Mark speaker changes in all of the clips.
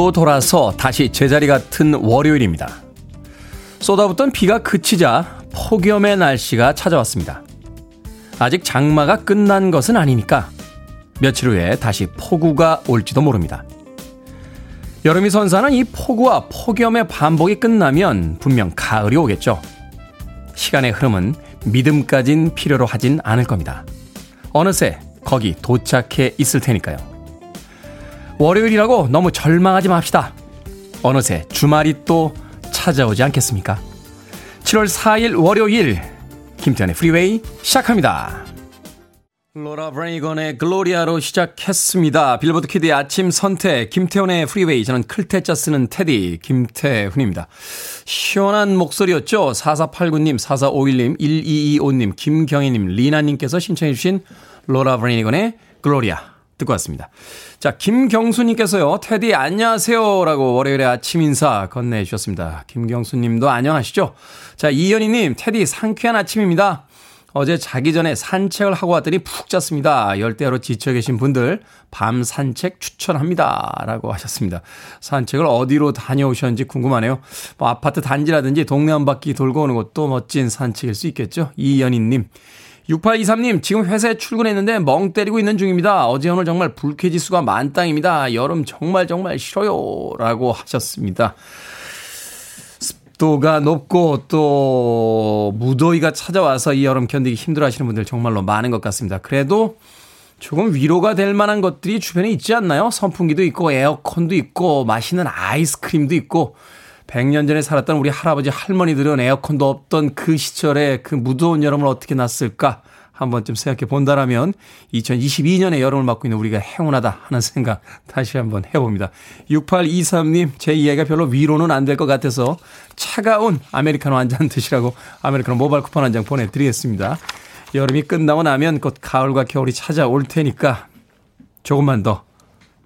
Speaker 1: 돌고 돌아서 다시 제자리 같은 월요일입니다. 쏟아붓던 비가 그치자 폭염의 날씨가 찾아왔습니다. 아직 장마가 끝난 것은 아니니까 며칠 후에 다시 폭우가 올지도 모릅니다. 여름이 선사는 이 폭우와 폭염의 반복이 끝나면 분명 가을이 오겠죠. 시간의 흐름은 믿음까진 필요로 하진 않을 겁니다. 어느새 거기 도착해 있을 테니까요. 월요일이라고 너무 절망하지 맙시다. 어느새 주말이 또 찾아오지 않겠습니까? 7월 4일 월요일 김태훈의 프리웨이 시작합니다. 로라 브래니건의 Gloria로 시작했습니다. 빌보드 키드의 아침 선택 김태훈의 프리웨이 저는 클 태 자 쓰는 테디 김태훈입니다. 시원한 목소리였죠. 4489님, 4451님, 1225님, 김경희님, 리나님께서 신청해 주신 로라 브레이건의 글로리아 듣고 왔습니다. 자, 김경수님께서요, 테디 안녕하세요. 라고 월요일에 아침 인사 건네주셨습니다. 김경수님도 안녕하시죠? 자, 이현희님, 테디 상쾌한 아침입니다. 어제 자기 전에 산책을 하고 왔더니 푹 잤습니다. 열대야로 지쳐 계신 분들 밤 산책 추천합니다. 라고 하셨습니다. 산책을 어디로 다녀오셨는지 궁금하네요. 뭐 아파트 단지라든지 동네 한 바퀴 돌고 오는 것도 멋진 산책일 수 있겠죠. 이연희님. 6823님, 지금 회사에 출근했는데 멍 때리고 있는 중입니다. 어제 오늘 정말 불쾌지수가 만땅입니다. 여름 정말 정말 싫어요. 라고 하셨습니다. 습도가 높고 또 무더위가 찾아와서 이 여름 견디기 힘들어 하시는 분들 정말로 많은 것 같습니다. 그래도 조금 위로가 될 만한 것들이 주변에 있지 않나요? 선풍기도 있고 에어컨도 있고 맛있는 아이스크림도 있고 100년 전에 살았던 우리 할아버지 할머니들은 에어컨도 없던 그 시절에 그 무더운 여름을 어떻게 났을까 한 번쯤 생각해 본다라면 2022년의 여름을 맞고 있는 우리가 행운하다 하는 생각 다시 한번 해봅니다. 6823님, 제 이야기가 별로 위로는 안 될 것 같아서 차가운 아메리카노 한 잔 드시라고 아메리카노 모바일 쿠폰 한 장 보내드리겠습니다. 여름이 끝나고 나면 곧 가을과 겨울이 찾아올 테니까 조금만 더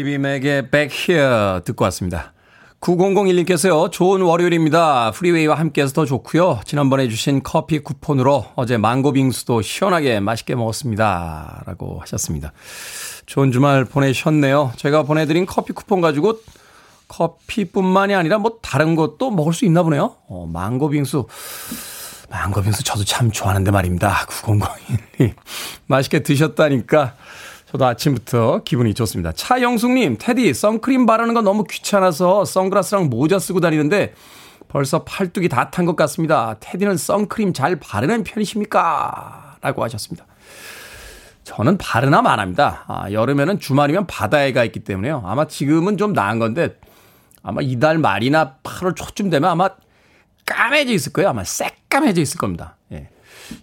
Speaker 1: 비비맥의 Back Here 듣고 왔습니다. 9001님께서요, 좋은 월요일입니다. 프리웨이와 함께해서 더 좋고요. 지난번에 주신 커피 쿠폰으로 어제 망고 빙수도 시원하게 맛있게 먹었습니다. 라고 하셨습니다. 좋은 주말 보내셨네요. 제가 보내드린 커피 쿠폰 가지고 커피뿐만이 아니라 뭐 다른 것도 먹을 수 있나 보네요. 어, 망고 빙수. 망고 빙수 저도 참 좋아하는데 말입니다. 9001님. 맛있게 드셨다니까 저도 아침부터 기분이 좋습니다. 차영숙님, 테디, 선크림 바르는 거 너무 귀찮아서 선글라스랑 모자 쓰고 다니는데 벌써 팔뚝이 다 탄 것 같습니다. 테디는 선크림 잘 바르는 편이십니까? 라고 하셨습니다. 저는 바르나 말합니다. 아, 여름에는 주말이면 바다에 가 있기 때문에요. 아마 지금은 좀 나은 건데 아마 이달 말이나 8월 초쯤 되면 아마 까매져 있을 거예요. 아마 새까매져 있을 겁니다. 예.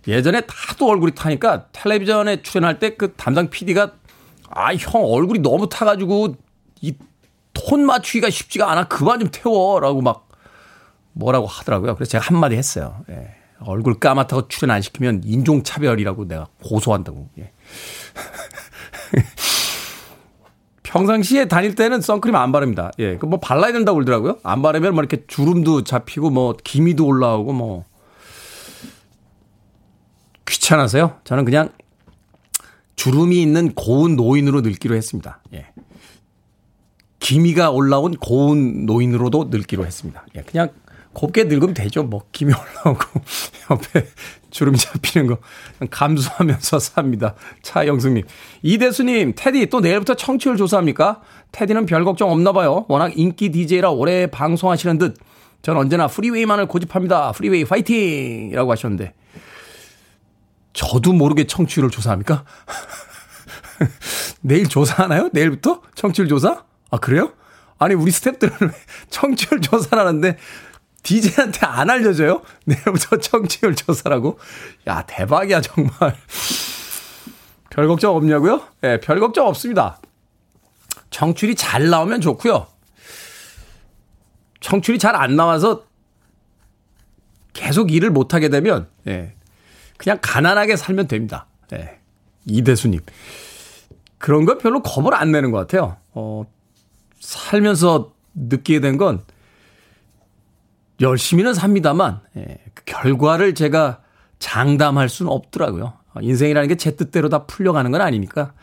Speaker 1: 예전에 다도 얼굴이 타니까 텔레비전에 출연할 때 그 담당 PD가 아, 형 얼굴이 너무 타가지고 이 톤 맞추기가 쉽지가 않아. 그만 좀 태워 라고 막 뭐라고 하더라고요. 그래서 제가 한마디 했어요. 예. 얼굴 까맣다고 출연 안 시키면 인종차별이라고 내가 고소한다고. 예. 평상시에 다닐 때는 선크림 안 바릅니다. 예. 그 뭐 발라야 된다고 그러더라고요. 안 바르면 뭐 이렇게 주름도 잡히고 뭐 기미도 올라오고 뭐 귀찮아서요. 저는 그냥 주름이 있는 고운 노인으로 늙기로 했습니다. 예. 기미가 올라온 고운 노인으로도 늙기로 했습니다. 예. 그냥 곱게 늙으면 되죠. 뭐 기미 올라오고 옆에 주름이 잡히는 거 감수하면서 삽니다. 차영숙님. 이대수님, 테디 또 내일부터 청취율 조사합니까? 테디는 별 걱정 없나 봐요. 워낙 인기 DJ라 오래 방송하시는 듯 전 언제나 프리웨이만을 고집합니다. 프리웨이 파이팅! 이라고 하셨는데, 저도 모르게 청취율을 조사합니까? 내일 조사하나요? 내일부터? 청취율 조사? 아, 그래요? 아니, 우리 스탭들은 청취율 조사하는데, DJ한테 안 알려줘요? 내일부터 청취율 조사라고? 야, 대박이야, 정말. 별 걱정 없냐고요? 예, 네, 별 걱정 없습니다. 청출이 잘 나오면 좋고요. 청출이 잘 안 나와서 계속 일을 못 하게 되면 예. 그냥 가난하게 살면 됩니다. 예. 이대수님. 그런 건 별로 겁을 안 내는 것 같아요. 어, 살면서 느끼게 된 건 열심히는 삽니다만 예, 그 결과를 제가 장담할 수는 없더라고요. 인생이라는 게 제 뜻대로 다 풀려가는 건 아니니까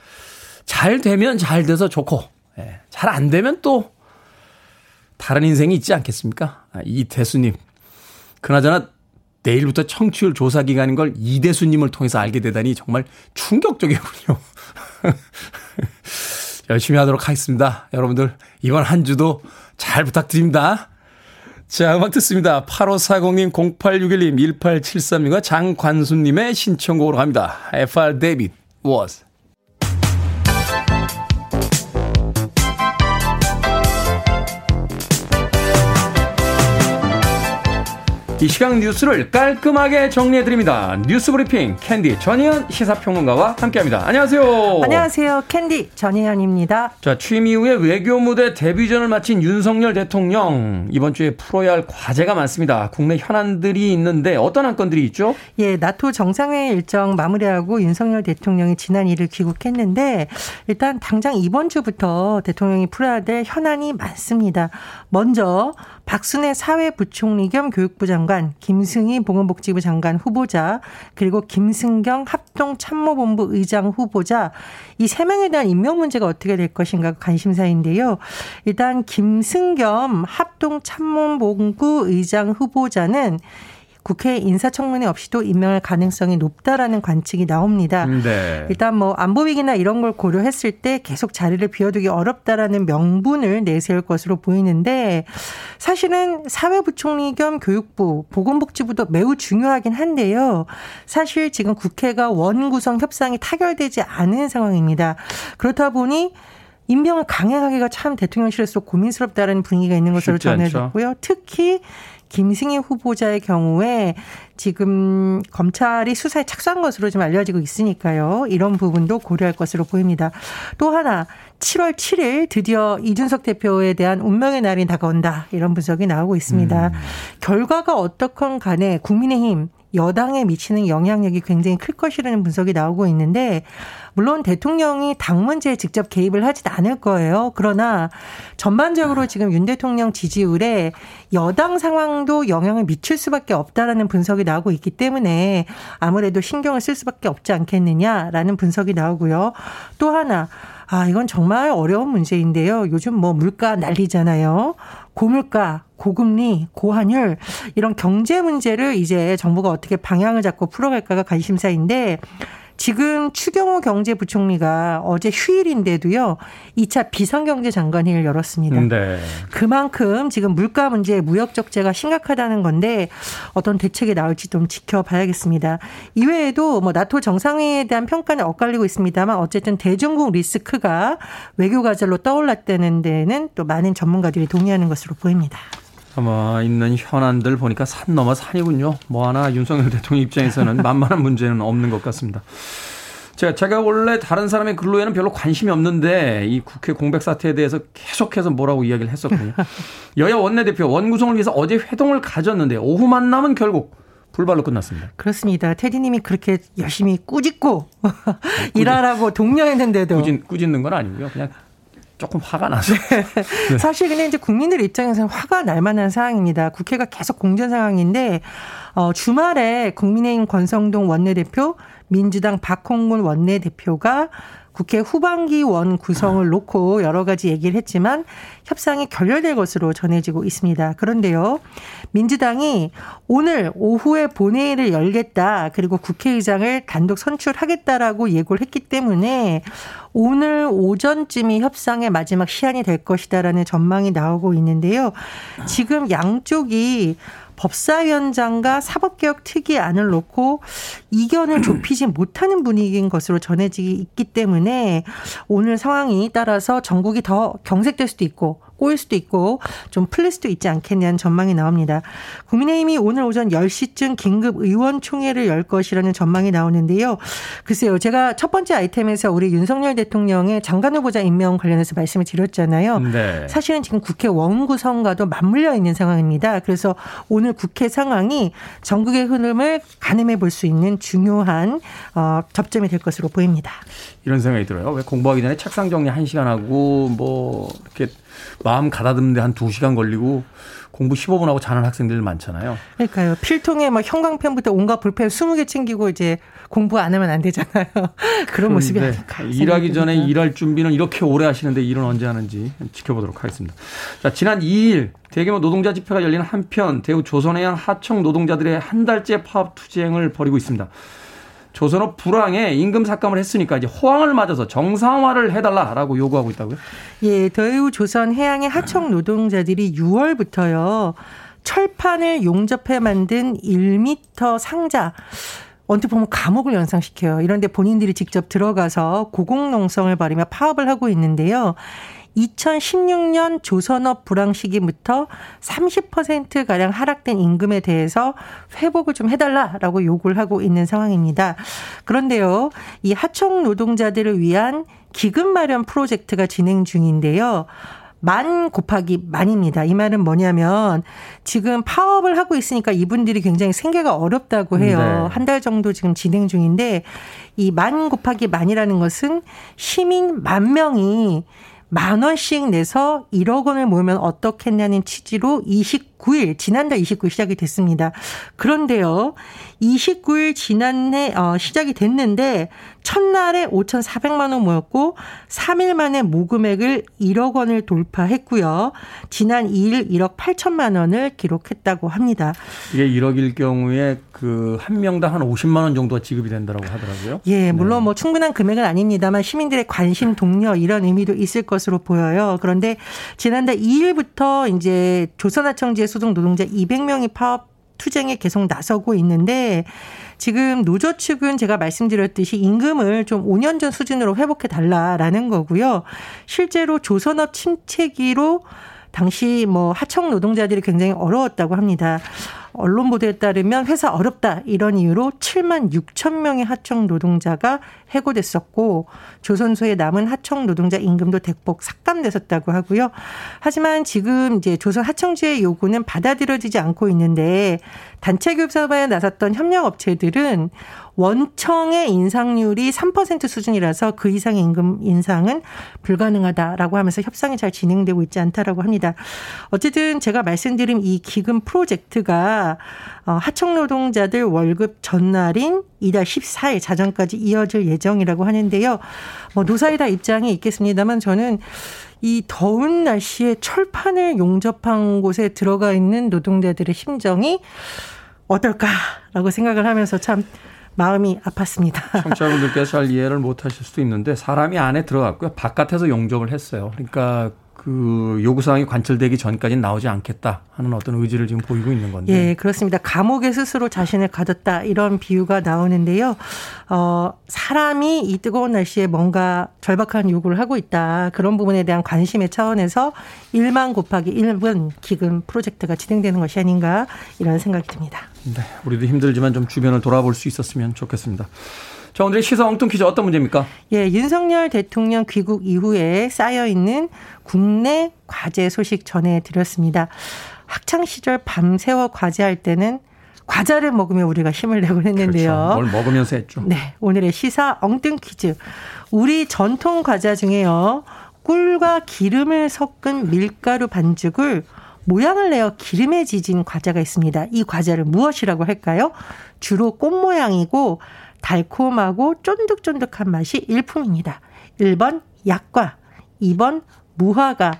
Speaker 1: 잘 되면 잘 돼서 좋고 예, 잘 안 되면 또 다른 인생이 있지 않겠습니까? 아, 이대수님. 그나저나 내일부터 청취율 조사 기간인 걸 이대수님을 통해서 알게 되다니 정말 충격적이군요. 열심히 하도록 하겠습니다. 여러분들, 이번 한 주도 잘 부탁드립니다. 자, 음악 듣습니다. 8540님, 0861님, 1873님과 장관수님의 신청곡으로 갑니다. FR 데이빗 was. 이 시각 뉴스를 깔끔하게 정리해드립니다. 뉴스 브리핑 캔디 전예현 시사평론가와 함께합니다. 안녕하세요.
Speaker 2: 안녕하세요. 캔디 전예현입니다.
Speaker 1: 자 취임 이후에 외교 무대 데뷔전을 마친 윤석열 대통령 이번 주에 풀어야 할 과제가 많습니다. 국내 현안들이 있는데 어떤 안건들이 있죠?
Speaker 2: 예, 나토 정상회의 일정 마무리하고 윤석열 대통령이 지난 1일 귀국했는데 일단 당장 이번 주부터 대통령이 풀어야 될 현안이 많습니다. 먼저 박순애 사회부총리 겸 교육부 장관, 김승희 보건복지부 장관 후보자, 그리고 김승경 합동참모본부 의장 후보자 이 세 명에 대한 임명 문제가 어떻게 될 것인가 관심사인데요. 일단 김승겸 합동참모본부 의장 후보자는 국회 인사청문회 없이도 임명할 가능성이 높다라는 관측이 나옵니다. 네. 일단 뭐 안보 위기나 이런 걸 고려했을 때 계속 자리를 비워두기 어렵다라는 명분을 내세울 것으로 보이는데 사실은 사회부총리 겸 교육부, 보건복지부도 매우 중요하긴 한데요. 사실 지금 국회가 원구성 협상이 타결되지 않은 상황입니다. 그렇다 보니 임명을 강행하기가 참 대통령실에서 고민스럽다는 분위기가 있는 것으로 전해졌고요. 특히 김승희 후보자의 경우에 지금 검찰이 수사에 착수한 것으로 좀 알려지고 있으니까요. 이런 부분도 고려할 것으로 보입니다. 또 하나 7월 7일 드디어 이준석 대표에 대한 운명의 날이 다가온다. 이런 분석이 나오고 있습니다. 음. 결과가 어떻건 간에 국민의힘 여당에 미치는 영향력이 굉장히 클 것이라는 분석이 나오고 있는데 물론 대통령이 당 문제에 직접 개입을 하진 않을 거예요. 그러나 전반적으로 지금 윤 대통령 지지율에 여당 상황도 영향을 미칠 수밖에 없다라는 분석이 나오고 있기 때문에 아무래도 신경을 쓸 수밖에 없지 않겠느냐라는 분석이 나오고요. 또 하나 아, 이건 정말 어려운 문제인데요. 요즘 뭐 물가 난리잖아요. 고물가, 고금리, 고환율 이런 경제 문제를 이제 정부가 어떻게 방향을 잡고 풀어갈까가 관심사인데 지금 추경호 경제부총리가 어제 휴일인데도요, 2차 비상경제장관회의를 열었습니다. 네. 그만큼 지금 물가 문제, 무역 적재가 심각하다는 건데 어떤 대책이 나올지 좀 지켜봐야겠습니다. 이외에도 뭐 나토 정상회의에 대한 평가는 엇갈리고 있습니다만 어쨌든 대중국 리스크가 외교 과제로 떠올랐다는 데는 또 많은 전문가들이 동의하는 것으로 보입니다.
Speaker 1: 아마 있는 현안들 보니까 산 넘어 산이군요. 뭐 하나 윤석열 대통령 입장에서는 만만한 문제는 없는 것 같습니다. 제가, 제가 원래 다른 사람의 근로에는 별로 관심이 없는데 이 국회 공백 사태에 대해서 계속해서 뭐라고 이야기를 했었거든요. 여야 원내대표 원구성을 위해서 어제 회동을 가졌는데 오후 만남은 결국 불발로 끝났습니다.
Speaker 2: 그렇습니다. 테디님이 그렇게 열심히 꾸짖고 일하라고 독려했는데도
Speaker 1: 꾸짖, 꾸짖는 건 아니고요. 그냥 조금 화가 나서. 네.
Speaker 2: 네. 사실 근데 이제 국민들 입장에서는 화가 날 만한 상황입니다. 국회가 계속 공전 상황인데 어 주말에 국민의힘 권성동 원내대표 민주당 박홍근 원내대표가 국회 후반기 원 구성을 놓고 여러 가지 얘기를 했지만 협상이 결렬될 것으로 전해지고 있습니다. 그런데요. 민주당이 오늘 오후에 본회의를 열겠다. 그리고 국회의장을 단독 선출하겠다라고 예고를 했기 때문에 오늘 오전쯤이 협상의 마지막 시한이 될 것이다라는 전망이 나오고 있는데요. 지금 양쪽이 법사위원장과 사법개혁 특위안을 놓고 이견을 좁히지 못하는 분위기인 것으로 전해지기 있기 때문에 오늘 상황이 따라서 전국이 더 경색될 수도 있고 꼬일 수도 있고 좀 풀릴 수도 있지 않겠냐는 전망이 나옵니다. 국민의힘이 오늘 오전 10시쯤 긴급 의원총회를 열 것이라는 전망이 나오는데요. 글쎄요. 제가 첫 번째 아이템에서 우리 윤석열 대통령의 장관 후보자 임명 관련해서 말씀을 드렸잖아요. 네. 사실은 지금 국회 원구성과도 맞물려 있는 상황입니다. 그래서 오늘 국회 상황이 전국의 흐름을 가늠해 볼 수 있는 중요한 어, 접점이 될 것으로 보입니다.
Speaker 1: 이런 생각이 들어요. 왜 공부하기 전에 책상 정리 1시간 하고 뭐 이렇게 마음 가다듬는데 한 2시간 걸리고 공부 15분 하고 자는 학생들 많잖아요.
Speaker 2: 그러니까요. 필통에 막 형광펜부터 온갖 볼펜 20개 챙기고 이제 공부 안 하면 안 되잖아요. 그런 모습이 아닐까.
Speaker 1: 일하기 전에 일할 준비는 이렇게 오래 하시는데 일은 언제 하는지 지켜보도록 하겠습니다. 자, 지난 2일 대규모 노동자 집회가 열리는 한편 대우 조선해양 하청 노동자들의 한 달째 파업 투쟁을 벌이고 있습니다. 조선업 불황에 임금 삭감을 했으니까 이제 호황을 맞아서 정상화를 해달라라고 요구하고 있다고요?
Speaker 2: 예, 더해우 조선 해양의 하청 노동자들이 6월부터요 철판을 용접해 만든 1미터 상자 언뜻 보면 감옥을 연상시켜요. 이런데 본인들이 직접 들어가서 고공농성을 벌이며 파업을 하고 있는데요. 2016년 조선업 불황 시기부터 30%가량 하락된 임금에 대해서 회복을 좀 해달라라고 요구를 하고 있는 상황입니다. 그런데요, 이 하청 노동자들을 위한 기금 마련 프로젝트가 진행 중인데요. 만 곱하기 만입니다. 이 말은 뭐냐면 지금 파업을 하고 있으니까 이분들이 굉장히 생계가 어렵다고 해요. 네. 한달 정도 지금 진행 중인데 이 만 곱하기 만이라는 것은 시민 만 명이 만 원씩 내서 1억 원을 모으면 어떻겠냐는 취지로 29 일 지난달 29일 시작이 됐습니다. 그런데요. 29일 지난해 어 시작이 됐는데 첫날에 5,400만 원 모였고 3일 만에 모금액을 1억 원을 돌파했고요. 지난 2일 1억 8천만 원을 기록했다고 합니다.
Speaker 1: 이게 1억일 경우에 그 한 명당 한 50만 원 정도가 지급이 된다고 하더라고요.
Speaker 2: 예, 물론 네. 뭐 충분한 금액은 아닙니다만 시민들의 관심 동료 이런 의미도 있을 것으로 보여요. 그런데 지난달 2일부터 이제 조선하청지 의 소속 노동자 200명이 파업 투쟁에 계속 나서고 있는데 지금 노조 측은 제가 말씀드렸듯이 임금을 좀 5년 전 수준으로 회복해 달라라는 거고요. 실제로 조선업 침체기로 당시 뭐 하청 노동자들이 굉장히 어려웠다고 합니다. 언론 보도에 따르면 회사 어렵다 이런 이유로 7만 6천 명의 하청 노동자가 해고됐었고 조선소에 남은 하청 노동자 임금도 대폭 삭감됐었다고 하고요. 하지만 지금 이제 조선 하청지의 요구는 받아들여지지 않고 있는데 단체 교섭 사업에 나섰던 협력 업체들은 원청의 인상률이 3% 수준이라서 그 이상의 임금 인상은 불가능하다라고 하면서 협상이 잘 진행되고 있지 않다라고 합니다. 어쨌든 제가 말씀드린 이 기금 프로젝트가 어, 하청 노동자들 월급 전날인 이달 14일 자정까지 이어질 예정이라고 하는데요. 뭐 노사이다 입장이 있겠습니다만 저는 이 더운 날씨에 철판을 용접한 곳에 들어가 있는 노동자들의 심정이 어떨까라고 생각을 하면서 참 마음이 아팠습니다.
Speaker 1: 청취자분들께서 잘 이해를 못 하실 수도 있는데 사람이 안에 들어갔고요. 바깥에서 용접을 했어요. 그러니까 그 요구사항이 관철되기 전까지는 나오지 않겠다 하는 어떤 의지를 지금 보이고 있는 건데.
Speaker 2: 예, 그렇습니다. 감옥에 스스로 자신을 가뒀다 이런 비유가 나오는데요. 어, 사람이 이 뜨거운 날씨에 뭔가 절박한 요구를 하고 있다. 그런 부분에 대한 관심의 차원에서 1만 곱하기 1분 기금 프로젝트가 진행되는 것이 아닌가 이런 생각이 듭니다.
Speaker 1: 네, 우리도 힘들지만 좀 주변을 돌아볼 수 있었으면 좋겠습니다. 자, 오늘의 시사 엉뚱 퀴즈 어떤 문제입니까?
Speaker 2: 예, 윤석열 대통령 귀국 이후에 쌓여있는 국내 과제 소식 전해드렸습니다. 학창시절 밤새워 과제할 때는 과자를 먹으며 우리가 힘을 내곤 했는데요.
Speaker 1: 그렇죠. 뭘 먹으면서 했죠.
Speaker 2: 네. 오늘의 시사 엉뚱 퀴즈. 우리 전통 과자 중에요. 꿀과 기름을 섞은 밀가루 반죽을 모양을 내어 기름에 지진 과자가 있습니다. 이 과자를 무엇이라고 할까요? 주로 꽃 모양이고 달콤하고 쫀득쫀득한 맛이 일품입니다. 1번 약과, 2번 무화과,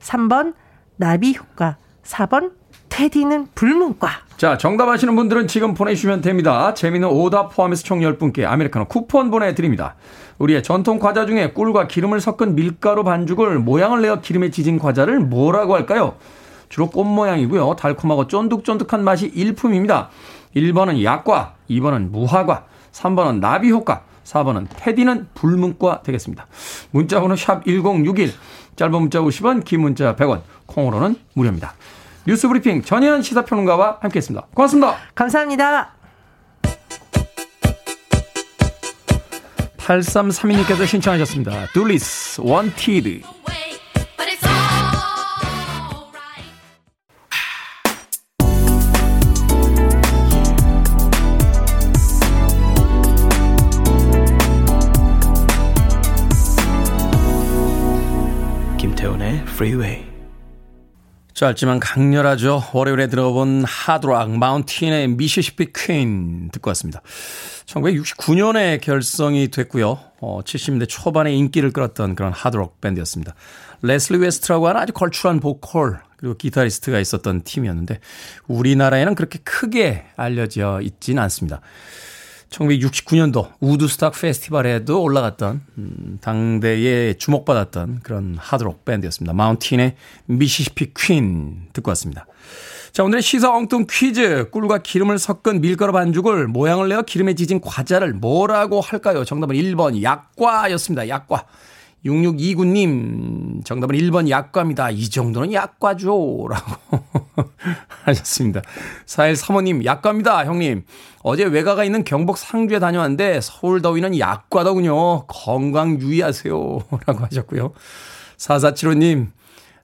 Speaker 2: 3번 나비 효과, 4번 테디는 불문과.
Speaker 1: 자, 정답 아시는 분들은 지금 보내주시면 됩니다. 재미는 오답 포함해서 총 10분께 아메리카노 쿠폰 보내드립니다. 우리의 전통 과자 중에 꿀과 기름을 섞은 밀가루 반죽을 모양을 내어 기름에 지진 과자를 뭐라고 할까요? 주로 꽃 모양이고요. 달콤하고 쫀득쫀득한 맛이 일품입니다. 1번은 약과, 2번은 무화과, 3번은 나비 효과, 4번은 테디는 불문과 되겠습니다. 문자 번호 샵 1061, 짧은 문자 50원, 긴 문자 100원, 콩으로는 무료입니다. 뉴스 브리핑 전예현 시사평론가와 함께했습니다. 고맙습니다.
Speaker 2: 감사합니다.
Speaker 1: 8332님께서 신청하셨습니다. 둘리스
Speaker 3: Wanted. Freeway.
Speaker 1: 짧지만 강렬하죠. 월요일에 들어본 하드록 마운틴의 Mississippi Queen 듣고 왔습니다. 1969년에 결성이 됐고요. 어, 70년대 초반에 인기를 끌었던 그런 하드록 밴드였습니다. 레슬리 웨스트라고 하는 아주 걸출한 보컬 그리고 기타리스트가 있었던 팀이었는데 우리나라에는 그렇게 크게 알려져 있지는 않습니다. 1969년도 우드스탁 페스티벌에도 올라갔던 음, 당대에 주목받았던 그런 하드록 밴드였습니다. 마운틴의 미시시피 퀸 듣고 왔습니다. 자, 오늘의 시사 엉뚱 퀴즈. 꿀과 기름을 섞은 밀가루 반죽을 모양을 내어 기름에 지진 과자를 뭐라고 할까요? 정답은 1번 약과였습니다. 약과. 6629님, 정답은 1번 약과입니다. 이 정도는 약과죠. 라고 하셨습니다. 4135님, 약과입니다. 형님. 어제 외가가 있는 경북 상주에 다녀왔는데 서울 더위는 약과더군요. 건강 유의하세요. 라고 하셨고요. 4475님,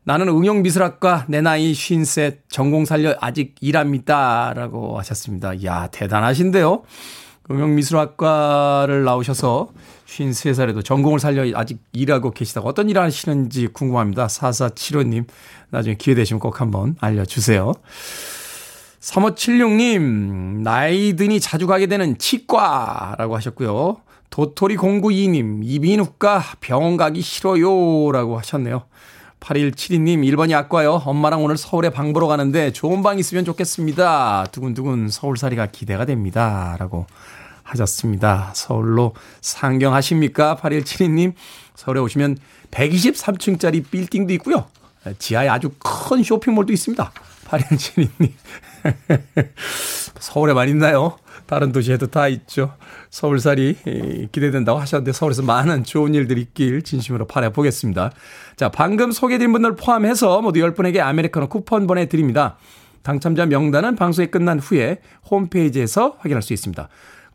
Speaker 1: 나는 응용미술학과 내 나이 쉰셋 전공 살려 아직 일합니다. 라고 하셨습니다. 이야, 대단하신데요. 응용미술학과를 나오셔서 53살에도 전공을 살려 아직 일하고 계시다고 어떤 일 하시는지 궁금합니다. 4475님, 나중에 기회 되시면 꼭 한번 알려주세요. 3576님, 나이 드니 자주 가게 되는 치과라고 하셨고요. 도토리 공구이님, 이비인후과 병원 가기 싫어요. 라고 하셨네요. 8172님, 1번이 약과요. 엄마랑 오늘 서울에 방 보러 가는데 좋은 방 있으면 좋겠습니다. 두근두근 서울살이가 기대가 됩니다. 라고 하셨습니다. 서울로 상경하십니까? 8172님, 서울에 오시면 123층짜리 빌딩도 있고요. 지하에 아주 큰 쇼핑몰도 있습니다. 8172님. 서울에만 있나요? 다른 도시에도 다 있죠. 서울살이 기대된다고 하셨는데 서울에서 많은 좋은 일들이 있길 진심으로 바라보겠습니다. 자, 방금 소개해드린 분들 포함해서 모두 10분에게 아메리카노 쿠폰 보내드립니다. 당첨자 명단은 방송이 끝난 후에 홈페이지에서 확인할 수 있습니다.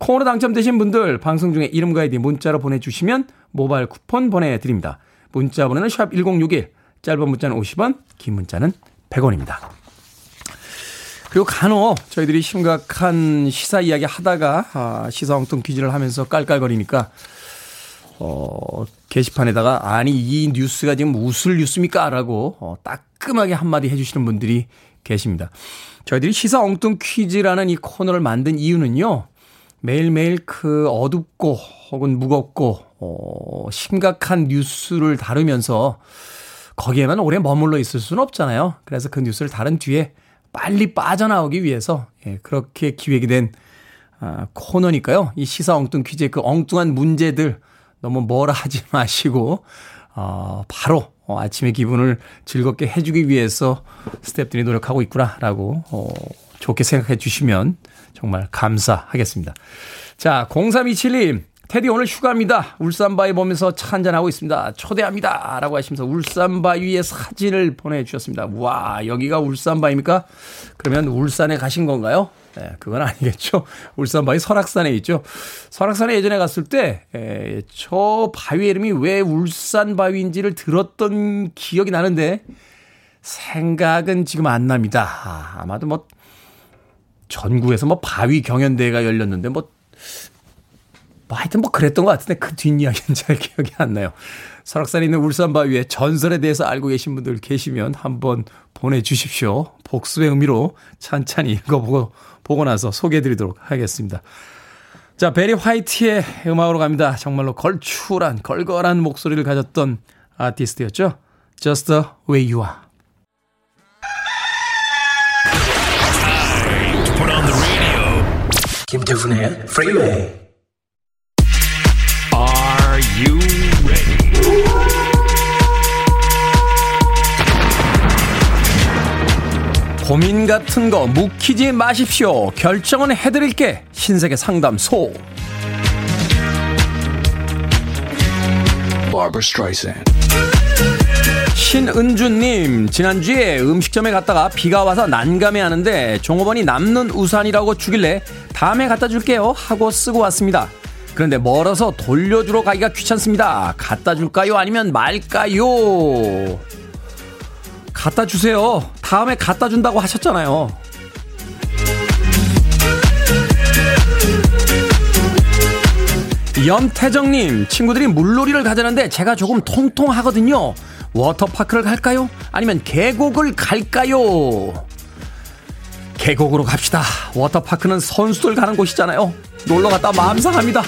Speaker 1: 콩으로 당첨되신 분들 방송 중에 이름과 아이디 문자로 보내주시면 모바일 쿠폰 보내드립니다. 문자 번호는 샵 1061, 짧은 문자는 50원, 긴 문자는 100원입니다. 그리고 간혹 저희들이 심각한 시사 이야기 하다가 아, 시사 엉뚱 퀴즈를 하면서 깔깔거리니까 어, 게시판에다가 아니 이 뉴스가 지금 무슨 뉴스입니까? 라고 어, 따끔하게 한마디 해주시는 분들이 계십니다. 저희들이 시사 엉뚱 퀴즈라는 이 코너를 만든 이유는요. 매일매일 그 어둡고 혹은 무겁고 어, 심각한 뉴스를 다루면서 거기에만 오래 머물러 있을 수는 없잖아요. 그래서 그 뉴스를 다른 뒤에 빨리 빠져나오기 위해서 예, 그렇게 기획이 된 아, 코너니까요. 이 시사 엉뚱 퀴즈의 그 엉뚱한 문제들 너무 뭐라 하지 마시고 어, 바로 어, 아침의 기분을 즐겁게 해주기 위해서 스탭들이 노력하고 있구나라고 어, 좋게 생각해 주시면 정말 감사하겠습니다. 자, 0327님. 테디 오늘 휴가입니다. 울산바위 보면서 차 한잔하고 있습니다. 초대합니다. 라고 하시면서 울산바위의 사진을 보내주셨습니다. 와, 여기가 울산바위입니까? 그러면 울산에 가신 건가요? 네, 그건 아니겠죠. 울산바위 설악산에 있죠. 설악산에 예전에 갔을 때, 에, 저 바위 이름이 왜 울산바위인지를 들었던 기억이 나는데, 생각은 지금 안 납니다. 아, 아마도 뭐, 전국에서 뭐 바위 경연대회가 열렸는데, 뭐, 뭐 하여튼 뭐 그랬던 것 같은데 그 뒷이야기는 잘 기억이 안 나요. 설악산에 있는 울산 바위의 전설에 대해서 알고 계신 분들 계시면 한번 보내주십시오. 복수의 의미로 찬찬히 읽어보고 보고 나서 소개해드리도록 하겠습니다. 자, 베리 화이트의 음악으로 갑니다. 정말로 걸출한, 걸걸한 목소리를 가졌던 아티스트였죠. Just the way you are.
Speaker 4: 김태훈의 Freeway.
Speaker 3: Are you ready?
Speaker 1: 고민 같은 거 묵히지 마십시오. 결정은 해드릴게. 신세계 상담소.
Speaker 4: Barbara Streisand.
Speaker 1: 신은주님, 지난주에 음식점에 갔다가 비가 와서 난감해 하는데 종업원이 남는 우산이라고 주길래 다음에 갖다 줄게요 하고 쓰고 왔습니다. 그런데 멀어서 돌려주러 가기가 귀찮습니다. 갖다 줄까요? 아니면 말까요? 갖다 주세요. 다음에 갖다 준다고 하셨잖아요. 연태정님, 친구들이 물놀이를 가자는데 제가 조금 통통하거든요. 워터파크를 갈까요? 아니면 계곡을 갈까요? 계곡으로 갑시다. 워터파크는 선수들 가는 곳이잖아요. 놀러 갔다 마음 상합니다.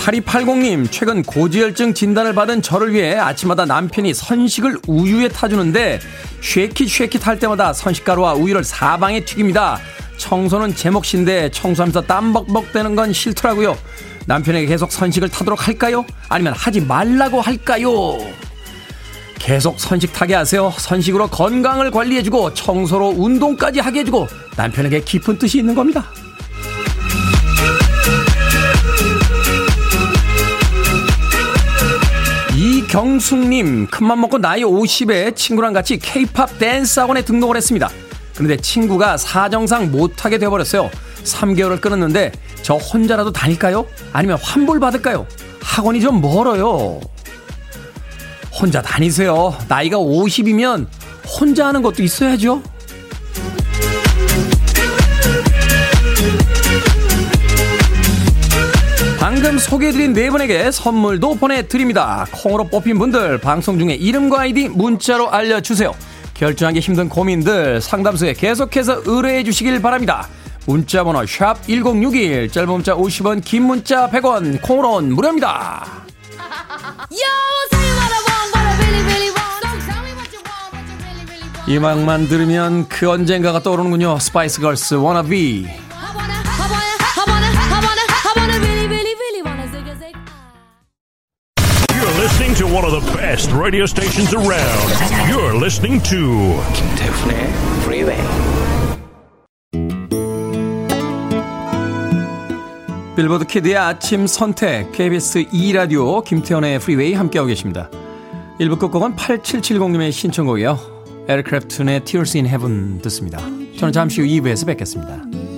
Speaker 1: 8280님, 최근 고지혈증 진단을 받은 저를 위해 아침마다 남편이 선식을 우유에 타주는데, 쉐킷 쉐킷 할 때마다 선식가루와 우유를 사방에 튀깁니다. 청소는 제 몫인데 청소하면서 땀 벅벅 되는 건 싫더라고요. 남편에게 계속 선식을 타도록 할까요? 아니면 하지 말라고 할까요? 계속 선식 타게 하세요. 선식으로 건강을 관리해주고 청소로 운동까지 하게 해주고 남편에게 깊은 뜻이 있는 겁니다. 이경숙님, 큰맘 먹고 나이 50에 친구랑 같이 케이팝 댄스 학원에 등록을 했습니다. 그런데 친구가 사정상 못하게 돼버렸어요. 3개월을 끊었는데 저 혼자라도 다닐까요? 아니면 환불 받을까요? 학원이 좀 멀어요. 혼자 다니세요. 나이가 50이면 혼자 하는 것도 있어야죠. 방금 소개해드린 네 분에게 선물도 보내드립니다. 콩으로 뽑힌 분들 방송 중에 이름과 아이디 문자로 알려주세요. 결정하기 힘든 고민들 상담소에 계속해서 의뢰해 주시길 바랍니다. 문자 번호 샵 1061, 짧은 문자 50원, 긴 문자 100원, 콩으로는 무료입니다. 이 음악만 들으면 그 언젠가가 떠오르는군요. 스파이스 걸스 워너 비.
Speaker 3: Best radio stations around. You're listening to
Speaker 4: 김태훈의 Freeway.
Speaker 1: 빌보드 키드의 아침 선택 KBS 2라디오 김태훈의 프리웨이 함께하고 계십니다. 1부 끝곡은 8770님의 신청곡이요. 에릭 클랩튼의 Tears in Heaven 듣습니다. 저는 잠시 후 2부에서 뵙겠습니다.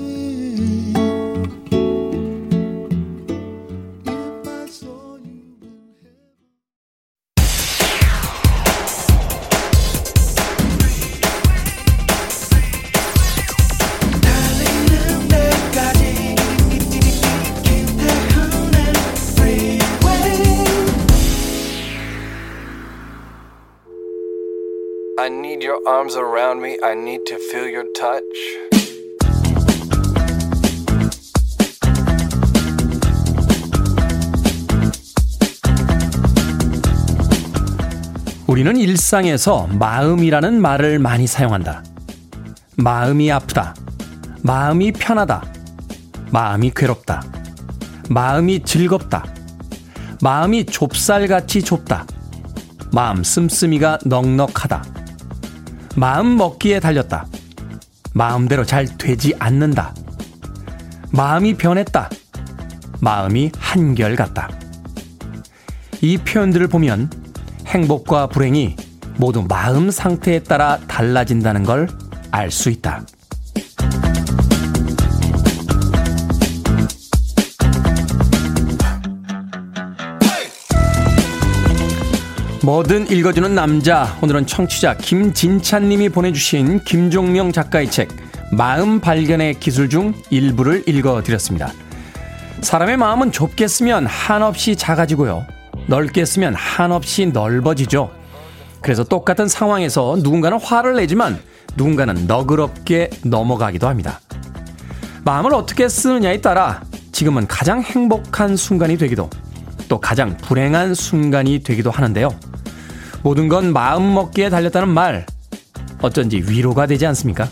Speaker 5: Your arms around me. I need to feel your touch.
Speaker 1: 우리는 일상에서 마음이라는 말을 많이 사용한다. 마음이 아프다. 마음이 편하다. 마음이 괴롭다. 마음이 즐겁다. 마음이 좁쌀같이 좁다. 마음 씀씀이가 넉넉하다. 마음 먹기에 달렸다. 마음대로 잘 되지 않는다. 마음이 변했다. 마음이 한결같다. 이 표현들을 보면 행복과 불행이 모두 마음 상태에 따라 달라진다는 걸 알 수 있다. 뭐든 읽어주는 남자. 오늘은 청취자 김진찬님이 보내주신 김종명 작가의 책 마음 발견의 기술 중 일부를 읽어드렸습니다. 사람의 마음은 좁게 쓰면 한없이 작아지고요. 넓게 쓰면 한없이 넓어지죠. 그래서 똑같은 상황에서 누군가는 화를 내지만 누군가는 너그럽게 넘어가기도 합니다. 마음을 어떻게 쓰느냐에 따라 지금은 가장 행복한 순간이 되기도 또 가장 불행한 순간이 되기도 하는데요. 모든 건 마음 먹기에 달렸다는 말 어쩐지 위로가 되지 않습니까?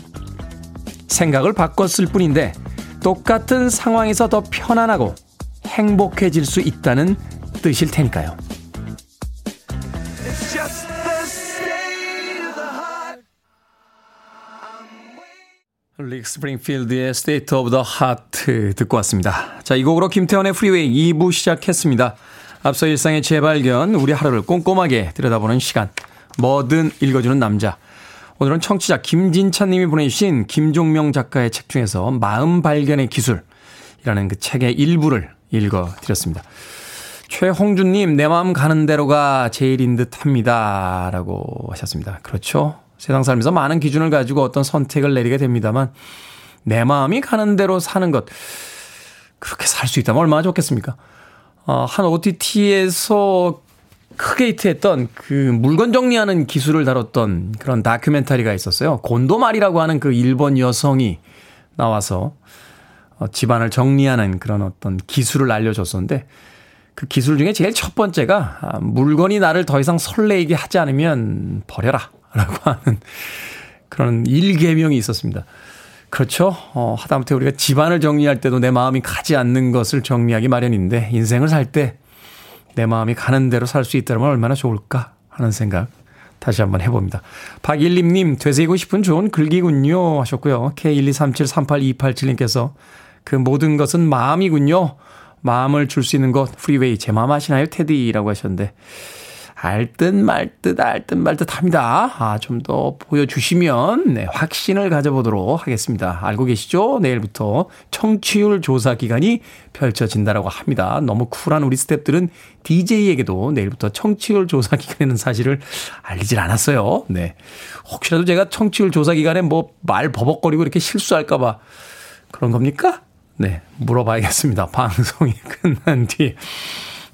Speaker 1: 생각을 바꿨을 뿐인데 똑같은 상황에서 더 편안하고 행복해질 수 있다는 뜻일 테니까요. 릭 스프링필드의 State of the Heart 듣고 왔습니다. 자, 이 곡으로 김태훈의 프리웨이 2부 시작했습니다. 앞서 일상의 재발견, 우리 하루를 꼼꼼하게 들여다보는 시간. 뭐든 읽어주는 남자. 오늘은 청취자 김진찬 님이 보내주신 김종명 작가의 책 중에서 마음 발견의 기술이라는 그 책의 일부를 읽어드렸습니다. 최홍준님, 내 마음 가는 대로가 제일인 듯 합니다. 라고 하셨습니다. 그렇죠. 세상 살면서 많은 기준을 가지고 어떤 선택을 내리게 됩니다만, 내 마음이 가는 대로 사는 것, 그렇게 살 수 있다면 얼마나 좋겠습니까? 어, 한 OTT에서 크게 히트했던 그 물건 정리하는 기술을 다뤘던 그런 다큐멘터리가 있었어요. 곤도말이라고 하는 그 일본 여성이 나와서 어, 집안을 정리하는 그런 어떤 기술을 알려줬었는데 그 기술 중에 제일 첫 번째가 아, 물건이 나를 더 이상 설레이게 하지 않으면 버려라 라고 하는 그런 일개명이 있었습니다. 그렇죠. 어, 하다못해 우리가 집안을 정리할 때도 내 마음이 가지 않는 것을 정리하기 마련인데 인생을 살 때 내 마음이 가는 대로 살 수 있다면 얼마나 좋을까 하는 생각 다시 한번 해봅니다. 박일림님, 되새기고 싶은 좋은 글귀군요. 하셨고요. K123738287님께서 그 모든 것은 마음이군요. 마음을 줄 수 있는 것, 프리웨이. 제 마음 아시나요? 테디라고 하셨는데. 알듯 말듯 알듯 말듯 합니다. 아, 좀 더 보여주시면, 네, 확신을 가져보도록 하겠습니다. 알고 계시죠? 내일부터 청취율 조사 기간이 펼쳐진다라고 합니다. 너무 쿨한 우리 스탭들은 DJ에게도 내일부터 청취율 조사 기간이라는 사실을 알리질 않았어요. 네. 혹시라도 제가 청취율 조사 기간에 뭐 말 버벅거리고 이렇게 실수할까봐 그런 겁니까? 네. 물어봐야겠습니다. 방송이 끝난 뒤에.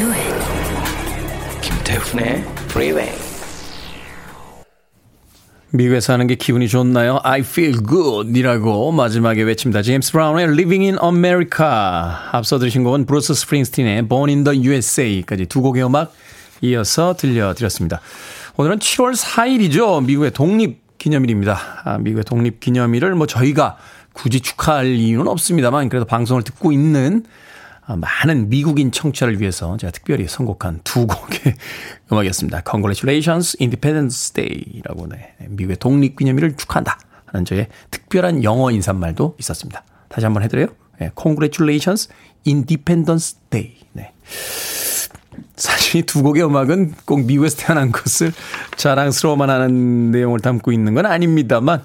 Speaker 6: Do it.
Speaker 4: 김태훈의 Freeway.
Speaker 1: 미국에 사는 게 기분이 좋나요? I feel good 이라고 마지막에 외칩니다. 제임스 브라운의 Living in America. 앞서 들으신 곡은 브루스 스프링스틴의 Born in the USA까지 두 곡의 음악 이어서 들려드렸습니다. 오늘은 7월 4일이죠. 미국의 독립 기념일입니다. 아, 미국의 독립 기념일을 뭐 저희가 굳이 축하할 이유는 없습니다만 그래도 방송을 듣고 있는 아, 많은 미국인 청취자를 위해서 제가 특별히 선곡한 두 곡의 음악이었습니다. Congratulations Independence Day라고 네, 미국의 독립기념일을 축하한다 하는 저의 특별한 영어 인사말도 있었습니다. 다시 한번 해드려요. 네, Congratulations Independence Day. 네. 사실 이 두 곡의 음악은 꼭 미국에서 태어난 것을 자랑스러워만 하는 내용을 담고 있는 건 아닙니다만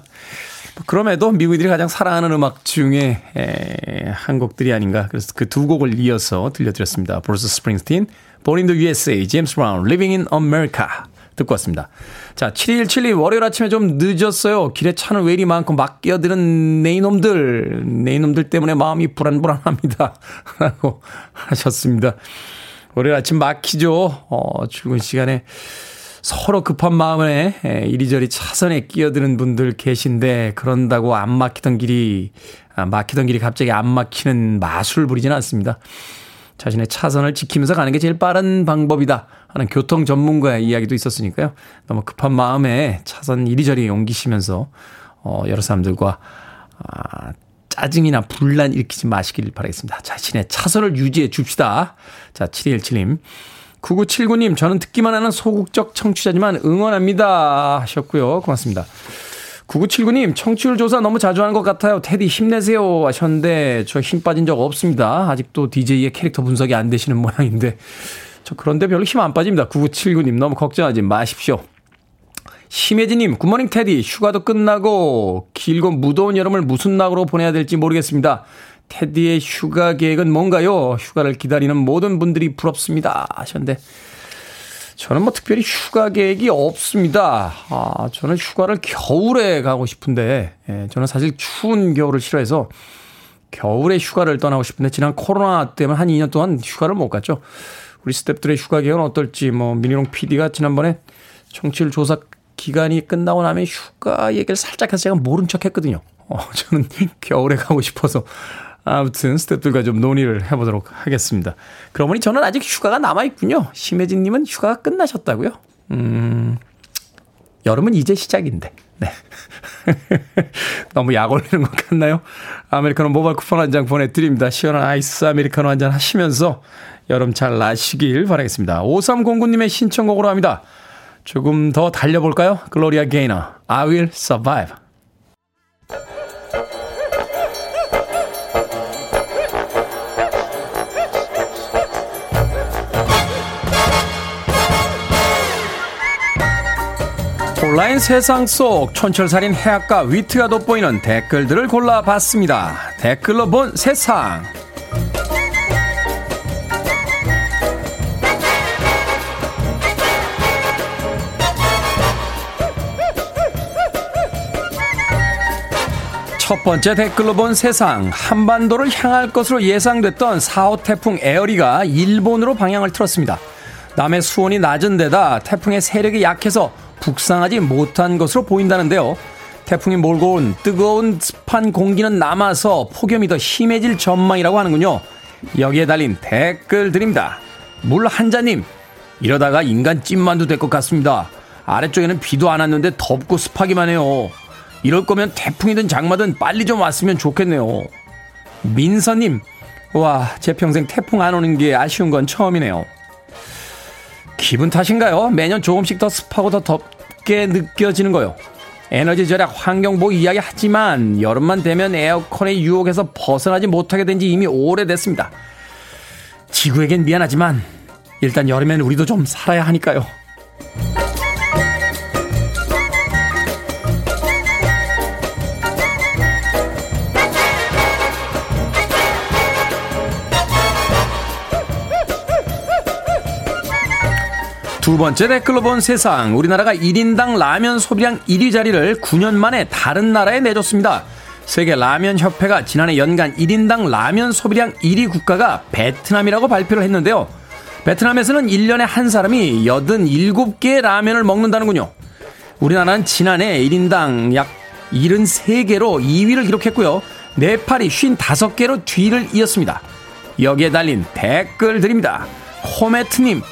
Speaker 1: 그럼에도 미국인들이 가장 사랑하는 음악 중에 에, 한 곡들이 아닌가. 그래서 그 두 곡을 이어서 들려드렸습니다. 브루스 스프링스틴, Born in the USA, 제임스 브라운, Living in America 듣고 왔습니다. 자, 7일7일 월요일 아침에 좀 늦었어요. 길에 차는 왜 이리 많고 막 끼어드는 네 이놈들, 네 이놈들 때문에 마음이 불안불안합니다. 라고 하셨습니다. 월요일 아침 막히죠. 어, 출근 시간에 서로 급한 마음에 이리저리 차선에 끼어드는 분들 계신데 그런다고 안 막히던 길이 아, 막히던 길이 갑자기 안 막히는 마술을 부리지는 않습니다. 자신의 차선을 지키면서 가는 게 제일 빠른 방법이다 하는 교통 전문가의 이야기도 있었으니까요. 너무 급한 마음에 차선 이리저리 옮기시면서 어 여러 사람들과 아 짜증이나 분란 일으키지 마시길 바라겠습니다. 자신의 차선을 유지해 줍시다. 자, 7217님. 9979님, 저는 듣기만 하는 소극적 청취자지만 응원합니다. 하셨고요. 고맙습니다. 9979님, 청취율 조사 너무 자주 하는 것 같아요. 테디 힘내세요. 하셨는데, 저 힘 빠진 적 없습니다. 아직도 DJ의 캐릭터 분석이 안 되시는 모양인데, 저 그런데 별로 힘 안 빠집니다. 9979님 너무 걱정하지 마십시오. 심혜진님, 굿모닝 테디. 휴가도 끝나고 길고 무더운 여름을 무슨 낙으로 보내야 될지 모르겠습니다. 테디의 휴가 계획은 뭔가요? 휴가를 기다리는 모든 분들이 부럽습니다. 하셨는데, 저는 뭐 특별히 휴가 계획이 없습니다. 아, 저는 휴가를 겨울에 가고 싶은데, 예, 저는 사실 추운 겨울을 싫어해서 겨울에 휴가를 떠나고 싶은데, 지난 코로나 때문에 한 2년 동안 휴가를 못 갔죠. 우리 스탭들의 휴가 계획은 어떨지, 뭐, 미니롱 PD가 지난번에 청취율 조사 기간이 끝나고 나면 휴가 얘기를 살짝 해서 제가 모른 척 했거든요. 어, 저는 겨울에 가고 싶어서. 아무튼 스탭들과 좀 논의를 해보도록 하겠습니다. 그러고 보니 저는 아직 휴가가 남아있군요. 심혜진님은 휴가가 끝나셨다고요? 음, 여름은 이제 시작인데. 네. 너무 약 올리는 것 같나요? 아메리카노 모바일 쿠폰 한 장 보내드립니다. 시원한 아이스 아메리카노 한 잔 하시면서 여름 잘 나시길 바라겠습니다. 5309님의 신청곡으로 합니다. 조금 더 달려볼까요? 글로리아 게이너, I will survive. 온라인 세상 속 촌철살인 해악과 위트가 돋보이는 댓글들을 골라봤습니다. 댓글로 본 세상. 첫 번째 댓글로 본 세상. 한반도를 향할 것으로 예상됐던 4호 태풍 에어리가 일본으로 방향을 틀었습니다. 남해 수온이 낮은 데다 태풍의 세력이 약해서 북상하지 못한 것으로 보인다는데요. 태풍이 몰고 온 뜨거운 습한 공기는 남아서 폭염이 더 심해질 전망이라고 하는군요. 여기에 달린 댓글 드립니다. 물 한자님, 이러다가 인간 찐만두 될것 같습니다. 아래쪽에는 비도 안 왔는데 덥고 습하기만 해요. 이럴 거면 태풍이든 장마든 빨리 좀 왔으면 좋겠네요. 민서님, 와, 제 평생 태풍 안 오는 게 아쉬운 건 처음이네요. 기분 탓인가요? 매년 조금씩 더 습하고 더 덥 게 느껴지는 거요. 에너지 절약, 환경보호 이야기 하지만 여름만 되면 에어컨의 유혹에서 벗어나지 못하게 된 지 이미 오래됐습니다. 지구에겐 미안하지만 일단 여름엔 우리도 좀 살아야 하니까요. 두 번째 댓글로 본 세상. 우리나라가 1인당 라면 소비량 1위 자리를 9년 만에 다른 나라에 내줬습니다. 세계 라면 협회가 지난해 연간 1인당 라면 소비량 1위 국가가 베트남이라고 발표를 했는데요. 베트남에서는 1년에 한 사람이 87개의 라면을 먹는다는군요. 우리나라는 지난해 1인당 약 73개로 2위를 기록했고요. 네팔이 55개로 뒤를 이었습니다. 여기에 달린 댓글 드립니다. 코메트님,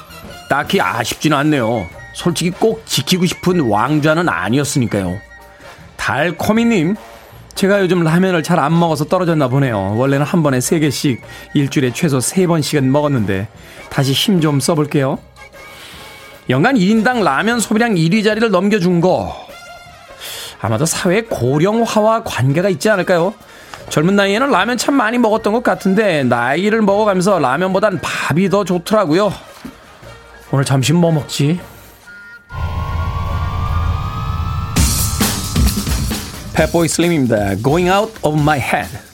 Speaker 1: 딱히 아쉽지는 않네요. 솔직히 꼭 지키고 싶은 왕좌는 아니었으니까요. 달코미님, 제가 요즘 라면을 잘 안 먹어서 떨어졌나 보네요. 원래는 한 번에 3개씩 일주일에 최소 3번씩은 먹었는데 다시 힘 좀 써볼게요. 연간 1인당 라면 소비량 1위 자리를 넘겨준 거 아마도 사회 고령화와 관계가 있지 않을까요? 젊은 나이에는 라면 참 많이 먹었던 것 같은데 나이를 먹어가면서 라면보단 밥이 더 좋더라고요. 오늘 점심 뭐 먹지? 펫보이 슬림입니다. Going out of my head.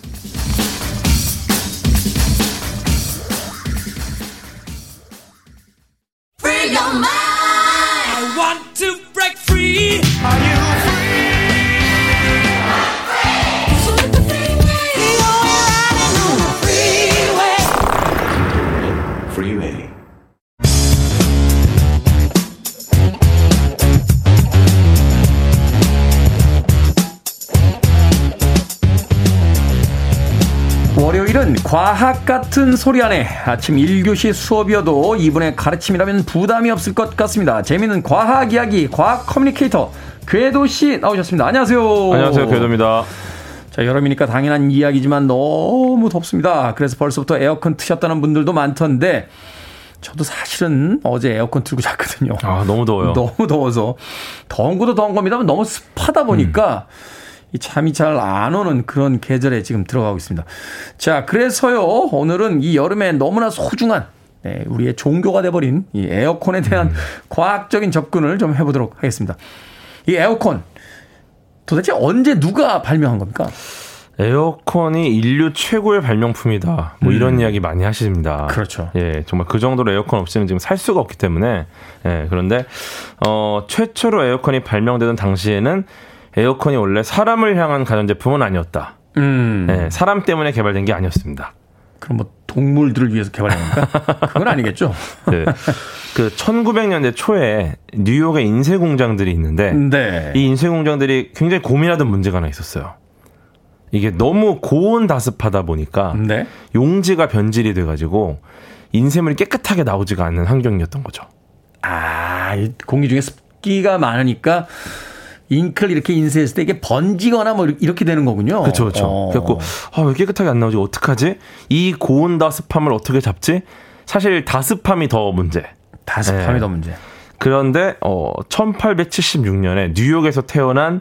Speaker 1: 과학 같은 소리 하네 아침 1교시 수업이어도 이분의 가르침이라면 부담이 없을 것 같습니다. 재미있는 과학 이야기, 과학 커뮤니케이터 궤도 씨 나오셨습니다. 안녕하세요.
Speaker 7: 안녕하세요, 궤도입니다.
Speaker 1: 자, 여름이니까 당연한 이야기지만 너무 덥습니다. 그래서 벌써부터 에어컨 트셨다는 분들도 많던데 저도 사실은 어제 에어컨 틀고 잤거든요.
Speaker 7: 아, 너무 더워요.
Speaker 1: 너무 더워서 더운 것도 더운 겁니다. 너무 습하다 보니까 이 잠이 잘 안 오는 그런 계절에 지금 들어가고 있습니다. 자, 그래서요. 오늘은 이 여름에 너무나 소중한 네, 우리의 종교가 돼버린 이 에어컨에 대한
Speaker 7: 음.
Speaker 1: 과학적인 접근을 좀 해보도록 하겠습니다. 이 에어컨 도대체 언제 누가 발명한 겁니까?
Speaker 7: 에어컨이 인류 최고의 발명품이다. 뭐 이런 이야기 많이 하십니다.
Speaker 1: 음. 그렇죠.
Speaker 7: 예, 정말 그 정도로 에어컨 없이는 지금 살 수가 없기 때문에. 예, 그런데 어 최초로 에어컨이 발명되던 당시에는 에어컨이 원래 사람을 향한 가전제품은 아니었다.
Speaker 1: 음.
Speaker 7: 예, 사람 때문에 개발된 게 아니었습니다.
Speaker 1: 그럼 뭐 동물들을 위해서 개발한 건가? 그건 아니겠죠.
Speaker 7: 네. 그 1900년대 초에 뉴욕에 인쇄 공장들이 있는데
Speaker 1: 네.
Speaker 7: 이 인쇄 공장들이 굉장히 고민하던 문제가 하나 있었어요. 이게 너무 고온 다습하다 보니까
Speaker 1: 네.
Speaker 7: 용지가 변질이 돼가지고 인쇄물이 깨끗하게 나오지가 않는 환경이었던 거죠.
Speaker 1: 아, 이 공기 중에 습기가 많으니까 잉크를 이렇게 인쇄했을 때 이게 번지거나 뭐 이렇게 되는 거군요.
Speaker 7: 그렇죠, 그렇죠.
Speaker 1: 어.
Speaker 7: 그래갖고 아, 왜 깨끗하게 안 나오지? 어떡하지? 이 고온 다습함을 어떻게 잡지? 사실 다습함이 더 문제.
Speaker 1: 다습함이
Speaker 7: 네.
Speaker 1: 더 문제.
Speaker 7: 그런데 어 1876년에 뉴욕에서 태어난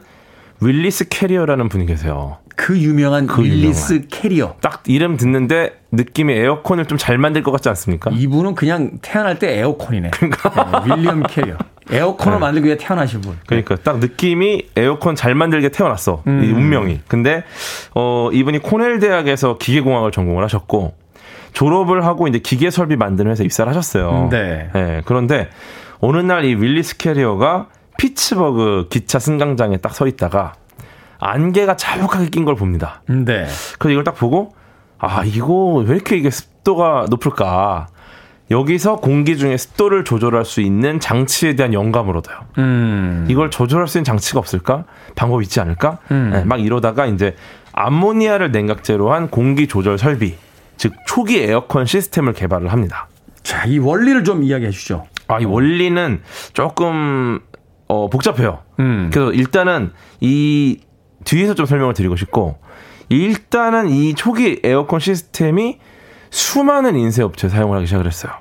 Speaker 7: 윌리스 캐리어라는 분이 계세요.
Speaker 1: 그 유명한
Speaker 7: 그
Speaker 1: 윌리스 캐리어.
Speaker 7: 딱 이름 듣는데 느낌이 에어컨을 좀 잘 만들 것 같지 않습니까?
Speaker 1: 이분은 그냥 태어날 때 에어컨이네. 네, 윌리엄 캐리어. 에어컨을
Speaker 7: 네.
Speaker 1: 만들기 위해 태어나신 분.
Speaker 7: 그러니까 딱 느낌이 에어컨 잘 만들게 태어났어. 이 운명이. 근데 어 이분이 코넬 대학에서 기계공학을 전공을 하셨고 졸업을 하고 이제 기계 설비 만드는 회사에 입사를 하셨어요.
Speaker 1: 네.
Speaker 7: 예, 그런데 어느 날 이 윌리스 캐리어가 피츠버그 기차 승강장에 딱 서 있다가 안개가 자욱하게 낀 걸 봅니다.
Speaker 1: 네.
Speaker 7: 그래서 이걸 딱 보고 아 이거 왜 이렇게 이게 습도가 높을까? 여기서 공기 중에 습도를 조절할 수 있는 장치에 대한 영감을 얻어요.
Speaker 1: 음.
Speaker 7: 이걸 조절할 수 있는 장치가 없을까? 방법이 있지 않을까?
Speaker 1: 음.
Speaker 7: 네, 막 이러다가 이제 암모니아를 냉각제로 한 공기 조절 설비, 즉 초기 에어컨 시스템을 개발을 합니다.
Speaker 1: 자, 이 원리를 좀 이야기해 주죠.
Speaker 7: 아, 이 원리는 조금 어, 복잡해요.
Speaker 1: 음.
Speaker 7: 그래서 일단은 이 뒤에서 좀 설명을 드리고 싶고 일단은 이 초기 에어컨 시스템이 수많은 인쇄 업체 사용을 하기 시작을 했어요.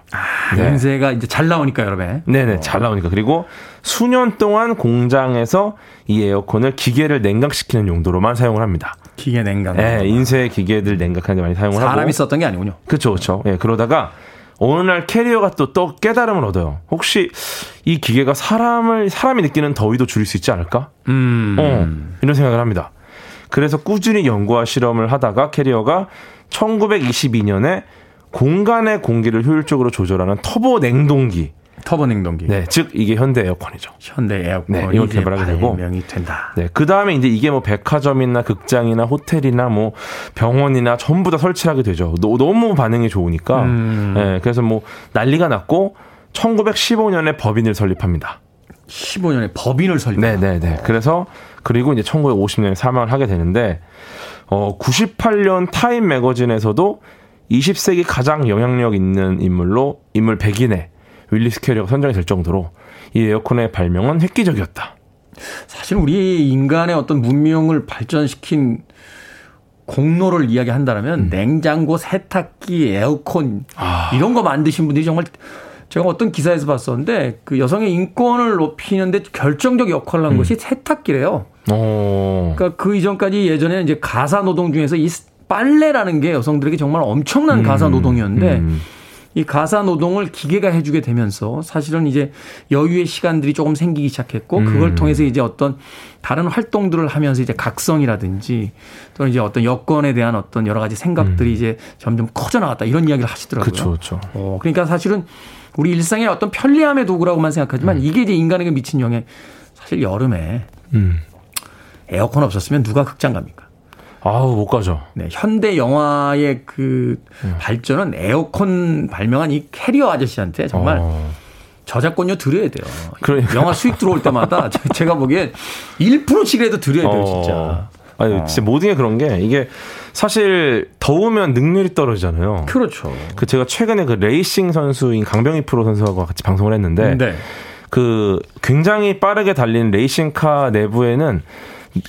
Speaker 7: 네.
Speaker 1: 인쇄가 이제 잘 나오니까 여러분.
Speaker 7: 네네 잘 나오니까 그리고 수년 동안 공장에서 이 에어컨을 기계를 냉각시키는 용도로만 사용을 합니다.
Speaker 1: 기계 냉각.
Speaker 7: 예, 인쇄 기계들 냉각하는 데 많이 사용을 하고
Speaker 1: 사람이 썼던 게 아니군요.
Speaker 7: 그렇죠, 그렇죠. 예, 그러다가 어느 날 캐리어가 또, 또 깨달음을 얻어요. 혹시 이 기계가 사람을 사람이 느끼는 더위도 줄일 수 있지 않을까?
Speaker 1: 음.
Speaker 7: 어, 이런 생각을 합니다. 그래서 꾸준히 연구와 실험을 하다가 캐리어가 1922년에 공간의 공기를 효율적으로 조절하는 터보 냉동기.
Speaker 1: 터보 냉동기.
Speaker 7: 네, 즉 이게 현대 에어컨이죠.
Speaker 1: 현대 에어컨이
Speaker 7: 네, 이걸 개발하게 되고.
Speaker 1: 발명이 된다.
Speaker 7: 네, 그 다음에 이제 이게 뭐 백화점이나 극장이나 호텔이나 뭐 병원이나 전부 다 설치하게 되죠. 너, 너무 반응이 좋으니까.
Speaker 1: 음.
Speaker 7: 네, 그래서 뭐 난리가 났고 1915년에 법인을 설립합니다.
Speaker 1: 15년에 법인을 설립.
Speaker 7: 네, 네, 네. 그래서 그리고 이제 1950년에 사망을 하게 되는데 어 98년 타임 매거진에서도 20세기 가장 영향력 있는 인물로 인물 100인에 윌리스 캐리어가 선정이 될 정도로 이 에어컨의 발명은 획기적이었다.
Speaker 1: 사실 우리 인간의 어떤 문명을 발전시킨 공로를 이야기한다면
Speaker 7: 음.
Speaker 1: 냉장고, 세탁기, 에어컨
Speaker 7: 아.
Speaker 1: 이런 거 만드신 분들이 정말 제가 어떤 기사에서 봤었는데 그 여성의 인권을 높이는데 결정적 역할을
Speaker 7: 음.
Speaker 1: 한 것이 세탁기래요.
Speaker 7: 어.
Speaker 1: 그러니까 그 이전까지 예전에는 이제 가사 노동 중에서 이 빨래라는 게 여성들에게 정말 엄청난 가사 노동이었는데
Speaker 7: 음.
Speaker 1: 이 가사 노동을 기계가 해주게 되면서 사실은 이제 여유의 시간들이 조금 생기기 시작했고
Speaker 7: 음.
Speaker 1: 그걸 통해서 이제 어떤 다른 활동들을 하면서 이제 각성이라든지 또는 이제 어떤 여건에 대한 어떤 여러 가지 생각들이 이제 점점 커져 나갔다 이런 이야기를 하시더라고요.
Speaker 7: 음. 그렇죠, 그렇죠.
Speaker 1: 어, 그러니까 사실은 우리 일상의 어떤 편리함의 도구라고만 생각하지만
Speaker 7: 음.
Speaker 1: 이게 이제 인간에게 미친 영향 사실 여름에
Speaker 7: 음.
Speaker 1: 에어컨 없었으면 누가 극장 갑니까?
Speaker 7: 아우 못 가죠.
Speaker 1: 네, 현대 영화의 그
Speaker 7: 음.
Speaker 1: 발전은 에어컨 발명한 이 캐리어 아저씨한테 정말
Speaker 7: 어.
Speaker 1: 저작권료 드려야 돼요.
Speaker 7: 그러니까.
Speaker 1: 영화 수익 들어올 때마다 제- 제가 보기엔 1%씩이라도 드려야 돼요,
Speaker 7: 어.
Speaker 1: 진짜.
Speaker 7: 아니 진짜 모든 게 그런 게 이게 사실 더우면 능률이 떨어지잖아요.
Speaker 1: 그렇죠.
Speaker 7: 그 제가 최근에 그 레이싱 선수인 강병희 프로 선수하고 같이 방송을 했는데
Speaker 1: 네.
Speaker 7: 그 굉장히 빠르게 달리는 레이싱카 내부에는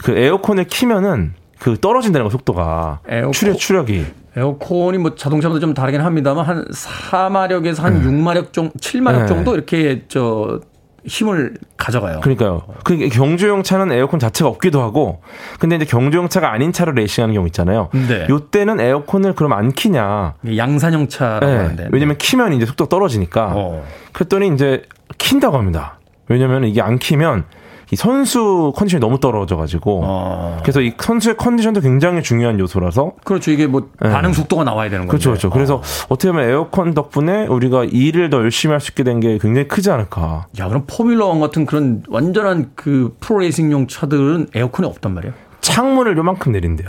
Speaker 7: 그 에어컨을 키면은 그 떨어진다는 거 속도가
Speaker 1: 에어컨-
Speaker 7: 추력 추력이
Speaker 1: 에어컨이 뭐 자동차마다 좀 다르긴 합니다만 한 4마력에서 한 6마력 정도, 7마력
Speaker 7: 네.
Speaker 1: 정도 이렇게 저 힘을 가져가요.
Speaker 7: 그러니까요. 그 경주용 차는 에어컨 자체가 없기도 하고, 근데 이제 경주용 차가 아닌 차로 레이싱하는 경우 있잖아요.
Speaker 1: 네.
Speaker 7: 요때는 에어컨을 그럼 안 키냐?
Speaker 1: 양산형 차라고
Speaker 7: 네.
Speaker 1: 하는데.
Speaker 7: 왜냐면 키면 이제 속도 가 떨어지니까.
Speaker 1: 어.
Speaker 7: 그랬더니 이제 킨다고 합니다. 왜냐면 이게 안 키면 이 선수 컨디션이 너무 떨어져가지고.
Speaker 1: 어.
Speaker 7: 그래서 이 선수의 컨디션도 굉장히 중요한 요소라서.
Speaker 1: 그렇죠. 이게 뭐
Speaker 7: 네.
Speaker 1: 반응 속도가 나와야 되는 거죠.
Speaker 7: 그렇죠, 그렇죠. 그래서 어 떻게 보면 에어컨 덕분에 우리가 일을 더 열심히 할 수 있게 된 게 굉장히 크지 않을까.
Speaker 1: 야, 그럼 포뮬러 1 같은 그런 완전한 그 프로레이싱용 차들은 에어컨이 없단 말이에요.
Speaker 7: 창문을 요만큼 내린대요.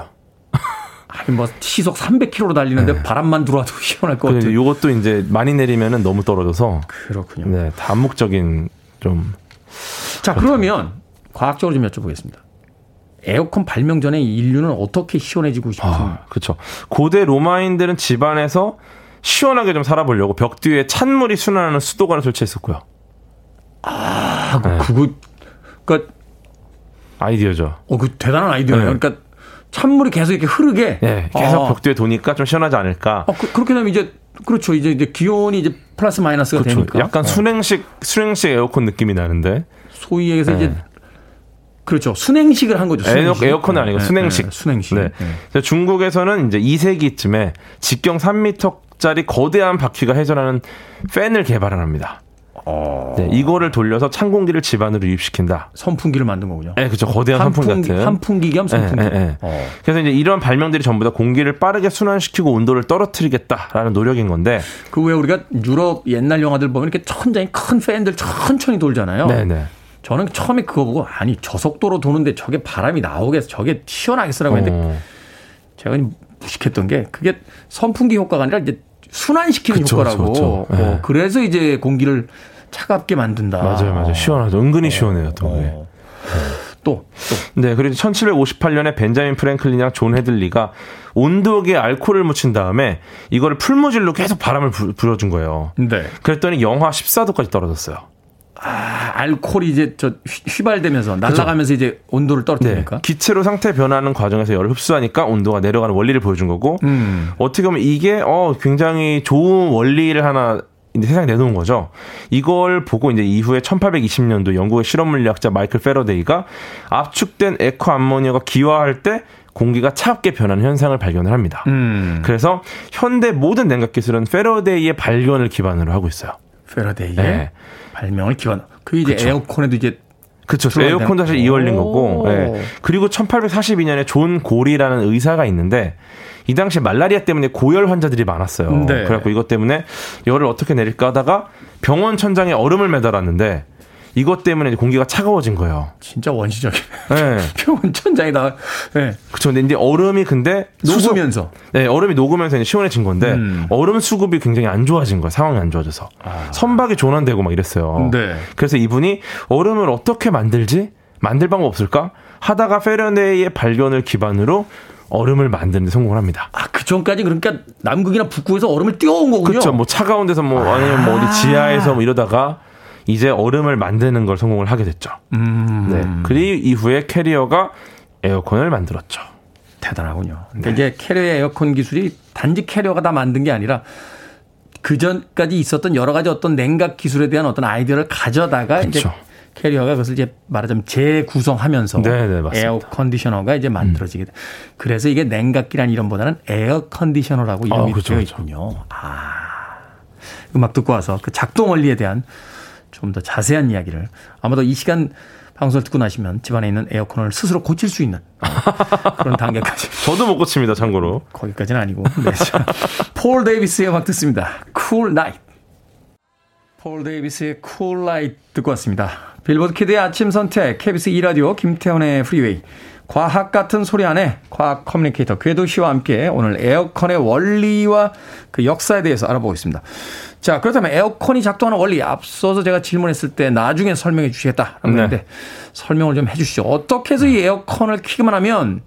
Speaker 1: 아니 뭐 시속 300km로 달리는데 바람만 들어와도 시원할 것 같아요.
Speaker 7: 요것도 이제 많이 내리면은 너무 떨어져서.
Speaker 1: 그렇군요.
Speaker 7: 네, 다목적인 좀.
Speaker 1: 자, 그러면 과학적으로 좀 여쭤보겠습니다. 에어컨 발명 전에 인류는 어떻게 시원해지고 싶은
Speaker 7: 아, 그렇죠. 고대 로마인들은 집안에서 시원하게 좀 살아보려고 벽 뒤에 찬물이 순환하는 수도관을 설치했었고요.
Speaker 1: 아,
Speaker 7: 네.
Speaker 1: 그거 그러니까
Speaker 7: 아이디어죠.
Speaker 1: 어, 그 대단한 아이디어네요.
Speaker 7: 네.
Speaker 1: 그러니까 찬물이 계속 이렇게 흐르게
Speaker 7: 네, 계속
Speaker 1: 아.
Speaker 7: 벽 뒤에 도니까 좀 시원하지 않을까.
Speaker 1: 아, 그, 렇게 되면 이제 그렇죠. 이제 이제 기온이 이제 플러스 마이너스가
Speaker 7: 그렇죠.
Speaker 1: 되니까
Speaker 7: 약간
Speaker 1: 어.
Speaker 7: 수냉식 수냉식 에어컨 느낌이 나는데
Speaker 1: 소위 얘기해서 이제
Speaker 7: 네.
Speaker 1: 그렇죠. 수냉식을 한 거죠.
Speaker 7: 에어,
Speaker 1: 수냉식.
Speaker 7: 에어컨은 아니고
Speaker 1: 네,
Speaker 7: 수냉식.
Speaker 1: 네, 수냉식.
Speaker 7: 네.
Speaker 1: 네.
Speaker 7: 중국에서는 이제 2세기쯤에 직경 3m짜리 거대한 바퀴가 회전하는 팬을 개발합니다.
Speaker 1: 어.
Speaker 7: 네, 이거를 돌려서 찬 공기를 집안으로 유입시킨다.
Speaker 1: 선풍기를 만든 거군요.
Speaker 7: 네, 그렇죠. 거대한 선풍기
Speaker 1: 환풍기,
Speaker 7: 같은.
Speaker 1: 환풍기 겸 선풍기.
Speaker 7: 네, 네, 네.
Speaker 1: 어.
Speaker 7: 그래서 이제 이런 발명들이 전부 다 공기를 빠르게 순환시키고 온도를 떨어뜨리겠다라는 노력인 건데.
Speaker 1: 그 왜 우리가 유럽 옛날 영화들 보면 이렇게 천장이 큰 팬들 천천히 돌잖아요.
Speaker 7: 네 네.
Speaker 1: 저는 처음에 그거 보고 아니 저속도로 도는데 저게 바람이 나오겠어 저게 시원하겠어라고 했는데
Speaker 7: 어.
Speaker 1: 제가 무식했던 게 그게 선풍기 효과가 아니라 이제 순환시키는
Speaker 7: 그쵸,
Speaker 1: 효과라고.
Speaker 7: 그쵸, 그쵸. 네.
Speaker 1: 어, 그래서 이제 공기를 차갑게 만든다.
Speaker 7: 맞아요, 맞아요. 시원하죠. 은근히 시원해요, 또.
Speaker 1: 어. 또, 또.
Speaker 7: 네, 그리고 1758년에 벤자민 프랭클린이랑 존 해들리가 온도계에 알코올을 묻힌 다음에 이거를 풀무질로 계속 바람을 불, 불어준 거예요.
Speaker 1: 네.
Speaker 7: 그랬더니 영하 14도까지 떨어졌어요.
Speaker 1: 아, 알코올이 이제 저 휘- 휘발되면서 날아가면서 이제 온도를
Speaker 7: 네.
Speaker 1: 떨어뜨리니까.
Speaker 7: 기체로 상태 변하는 과정에서 열을 흡수하니까 온도가 내려가는 원리를 보여준 거고
Speaker 1: 음.
Speaker 7: 어떻게 보면 이게 어 굉장히 좋은 원리를 하나 이제 세상에 내놓은 거죠. 이걸 보고 이제 이후에 1820년도 영국의 실험 물리학자 마이클 패러데이가 압축된 액화 암모니아가 기화할 때 공기가 차갑게 변하는 현상을 발견을 합니다.
Speaker 1: 음.
Speaker 7: 그래서 현대 모든 냉각 기술은 패러데이의 발견을 기반으로 하고 있어요.
Speaker 1: 패러데이의
Speaker 7: 네.
Speaker 1: 발명을 기원. 그 이제
Speaker 7: 그쵸.
Speaker 1: 에어컨에도 이제
Speaker 7: 그렇죠. 에어컨도 사실
Speaker 1: 오.
Speaker 7: 거고. 예. 그리고 1842년에 존 고리라는 의사가 있는데 이 당시 말라리아 때문에 고열 환자들이 많았어요.
Speaker 1: 네.
Speaker 7: 그래갖고 이것 때문에 열을 어떻게 내릴까 하다가 병원 천장에 얼음을 매달았는데 이것 때문에 공기가 차가워진 거예요.
Speaker 1: 진짜 원시적이네.
Speaker 7: 예.
Speaker 1: 병원 천장에다 네.
Speaker 7: 그쵸. 근데 이제 얼음이 근데
Speaker 1: 녹으면서.
Speaker 7: 네, 얼음이 녹으면서 이제 시원해진 건데
Speaker 1: 음.
Speaker 7: 얼음 수급이 굉장히 안 좋아진 거예요. 상황이 안 좋아져서 선박이 조난되고 막 이랬어요.
Speaker 1: 네.
Speaker 7: 그래서 이분이 얼음을 어떻게 만들지? 만들 방법 없을까? 하다가 패러데이의 발견을 기반으로 얼음을 만드는 데 성공을 합니다.
Speaker 1: 아, 그 전까지 그러니까 남극이나 북극에서 얼음을 띄워온 거군요.
Speaker 7: 그렇죠. 뭐 차가운 데서 뭐 아니면 뭐 어디 지하에서 뭐 이러다가 이제 얼음을 만드는 걸 성공을 하게 됐죠.
Speaker 1: 음.
Speaker 7: 네. 그리고 이후에 캐리어가 에어컨을 만들었죠.
Speaker 1: 대단하군요.
Speaker 7: 네.
Speaker 1: 그러니까 이게 캐리어의 에어컨 기술이 단지 캐리어가 다 만든 게 아니라 그 전까지 있었던 여러 가지 어떤 냉각 기술에 대한 어떤 아이디어를 가져다가 이제
Speaker 7: 그쵸.
Speaker 1: 캐리어가 그것을 이제 말하자면 재구성하면서
Speaker 7: 네, 네.
Speaker 1: 에어 컨디셔너가 이제 만들어지게 돼. 그래서 이게 냉각기란 이름보다는 에어 컨디셔너라고 이름이
Speaker 7: 어, 그쵸,
Speaker 1: 되어. 있군요. 아. 음악 듣고 와서 그 작동 원리에 대한 좀 더 자세한 이야기를 아마도 이 시간 방송을 듣고 나시면 집안에 있는 에어컨을 스스로 고칠 수 있는 그런 단계까지
Speaker 7: 저도 못 고칩니다, 참고로.
Speaker 1: 거기까지는 아니고. 네, 자, 폴 데이비스의 음악 듣습니다. Cool Night. 폴 데이비스의 Cool Night 듣고 왔습니다. 빌보드 키드의 아침 선택, KBS 2라디오, 김태훈의 프리웨이. 과학 같은 소리 안에 과학 커뮤니케이터 궤도 씨와 함께 오늘 에어컨의 원리와 그 역사에 대해서 알아보고 있습니다. 자, 그렇다면 에어컨이 작동하는 원리 앞서서 제가 질문했을 때 나중에 설명해 주시겠다라고
Speaker 7: 네.
Speaker 1: 했는데 설명을 좀 해 주시죠. 어떻게 해서 이 에어컨을 키기만 하면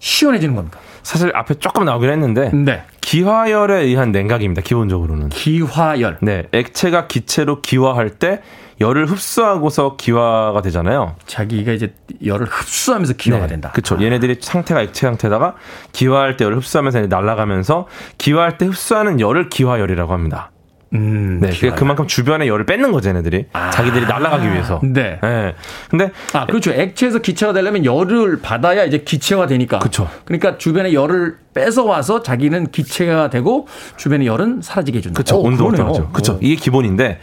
Speaker 1: 시원해지는 겁니까?
Speaker 7: 사실 앞에 조금 나오긴 했는데
Speaker 1: 네.
Speaker 7: 기화열에 의한 냉각입니다. 기본적으로는.
Speaker 1: 기화열.
Speaker 7: 네, 액체가 기체로 기화할 때 열을 흡수하고서 기화가 되잖아요.
Speaker 1: 자기가 이제 열을 흡수하면서 기화가 된다.
Speaker 7: 그렇죠. 얘네들이 상태가 액체 상태다가 기화할 때 열을 흡수하면서 이제 날아가면서 기화할 때 흡수하는 열을 기화열이라고 합니다.
Speaker 1: 음,
Speaker 7: 네, 그러니까 그만큼 주변에 열을 뺏는 거죠, 얘네들이. 자기들이 날아가기 위해서.
Speaker 1: 네.
Speaker 7: 네. 근데
Speaker 1: 아, 그렇죠. 액체에서 기체가 되려면 열을 받아야 이제 기체가 되니까.
Speaker 7: 그쵸.
Speaker 1: 그러니까 주변에 열을 뺏어 와서 자기는 기체가 되고 주변의 열은 사라지게 해준다.
Speaker 7: 그렇죠.
Speaker 1: 어,
Speaker 7: 온도가. 떨어져. 그렇죠.
Speaker 1: 어.
Speaker 7: 이게 기본인데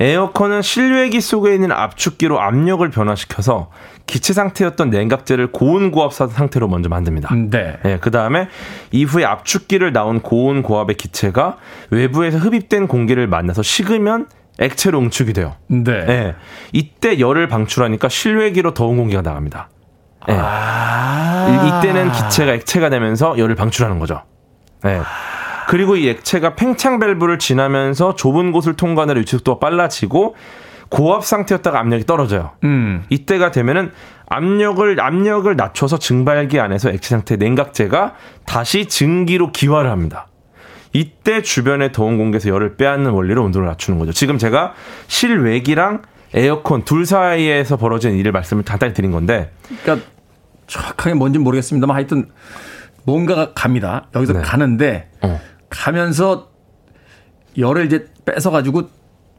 Speaker 7: 에어컨은 실외기 속에 있는 압축기로 압력을 변화시켜서 기체 상태였던 냉각제를 고온 고압 상태로 먼저 만듭니다.
Speaker 1: 네.
Speaker 7: 예, 그 다음에 이후에 압축기를 나온 고온 고압의 기체가 외부에서 흡입된 공기를 만나서 식으면 액체로 응축이 돼요.
Speaker 1: 네.
Speaker 7: 예, 이때 열을 방출하니까 실외기로 더운 공기가 나갑니다. 예. 이- 이때는 기체가 액체가 되면서 열을 방출하는 거죠. 예. 그리고 이 액체가 팽창 밸브를 지나면서 좁은 곳을 통과하는 유축도가 빨라지고 고압 상태였다가 압력이 떨어져요.
Speaker 1: 음.
Speaker 7: 이때가 되면은 압력을 압력을 낮춰서 증발기 안에서 액체 상태 냉각제가 다시 증기로 기화를 합니다. 이때 주변의 더운 공기에서 열을 빼앗는 원리로 온도를 낮추는 거죠. 지금 제가 실외기랑 에어컨 둘 사이에서 벌어진 일을 말씀을 간단히 드린 건데
Speaker 1: 그러니까 정확하게 뭔지 모르겠습니다만 하여튼 뭔가가 갑니다. 여기서
Speaker 7: 네.
Speaker 1: 가는데
Speaker 7: 어.
Speaker 1: 가면서 열을 이제 뺏어 가지고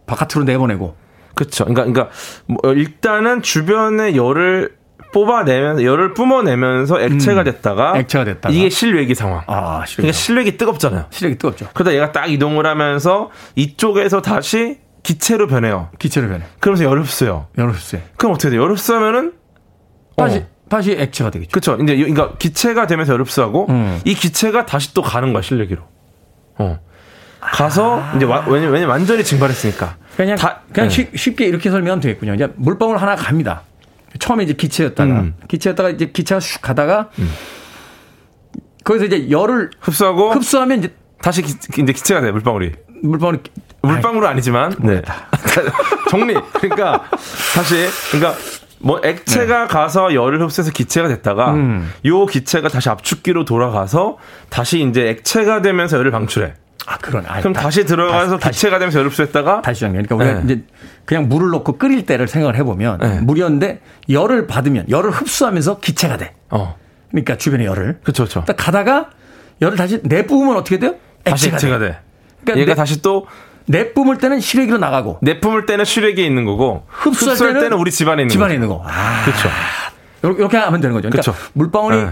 Speaker 1: 바깥으로 내보내고
Speaker 7: 그렇죠. 그러니까 그러니까 뭐 일단은 주변의 열을 뽑아내면 열을 뿜어내면서 액체가 됐다가
Speaker 1: 음. 액체가 됐다가.
Speaker 7: 이게 실외기 상황.
Speaker 1: 아, 실외기
Speaker 7: 그러니까 실외기 뜨겁잖아요.
Speaker 1: 시력이 뜨겁죠.
Speaker 7: 그러다 얘가 딱 이동을 하면서 이쪽에서 다시 기체로 변해요.
Speaker 1: 기체로 변해.
Speaker 7: 그러면서 열을 흡수해요.
Speaker 1: 열을 흡수해.
Speaker 7: 그럼 어떻게 돼요? 열을 흡수하면은
Speaker 1: 다시
Speaker 7: 어.
Speaker 1: 다시 액체가 되겠죠.
Speaker 7: 그렇죠. 이제 이- 그러니까 기체가 되면서 열을 흡수하고
Speaker 1: 음.
Speaker 7: 이 기체가 다시 또 가는 거야 실외기로. 어. 가서 이제 와, 왜냐 왜냐 완전히 증발했으니까.
Speaker 1: 그냥
Speaker 7: 다-
Speaker 1: 그냥
Speaker 7: 네.
Speaker 1: 쉽- 쉽게 이렇게 설명하면 되겠군요. 이제 물방울 하나 갑니다. 처음에 이제 기체였다가
Speaker 7: 음.
Speaker 1: 기체였다가 이제 기체가 슉 가다가 거기서 이제 열을
Speaker 7: 흡수하고
Speaker 1: 흡수하면 이제
Speaker 7: 다시 기, 이제 기체가 돼 물방울이.
Speaker 1: 물방울이
Speaker 7: 물방울은 아니지만 네. 정리. 그러니까 다시 그러니까 뭐 액체가 가서 열을 흡수해서 기체가 됐다가
Speaker 1: 네. 음.
Speaker 7: 요 기체가 다시 압축기로 돌아가서 다시 이제 액체가 되면서 열을 방출해.
Speaker 1: 아 그런 아,
Speaker 7: 그럼
Speaker 1: 다-
Speaker 7: 다시 들어가서
Speaker 1: 다시-
Speaker 7: 기체가 되면서 열을 흡수했다가
Speaker 1: 다시 정리. 그러니까 우리가
Speaker 7: 네.
Speaker 1: 이제 그냥 물을 넣고 끓일 때를 생각을 해보면
Speaker 7: 네.
Speaker 1: 물이었는데 열을 받으면 열을 흡수하면서 기체가 돼.
Speaker 7: 어.
Speaker 1: 그러니까 주변의 열을.
Speaker 7: 그렇죠. 그렇죠.
Speaker 1: 딱 가다가 열을 다시 내뿜으면 어떻게 돼요?
Speaker 7: 다시
Speaker 1: 액체가
Speaker 7: 액체가
Speaker 1: 돼.
Speaker 7: 돼.
Speaker 1: 그러니까
Speaker 7: 얘가
Speaker 1: 내-
Speaker 7: 다시 또
Speaker 1: 내뿜을 때는 실외기로 나가고
Speaker 7: 내뿜을 때는 실외기에 있는 거고
Speaker 1: 흡수할
Speaker 7: 흡수할,
Speaker 1: 때는
Speaker 7: 때는, 우리 집안에 있는
Speaker 1: 집안에
Speaker 7: 거죠.
Speaker 1: 있는 거. 아,
Speaker 7: 그렇죠.
Speaker 1: 이렇게 하면 되는 거죠. 그러니까
Speaker 7: 그쵸.
Speaker 1: 물방울이
Speaker 7: 네.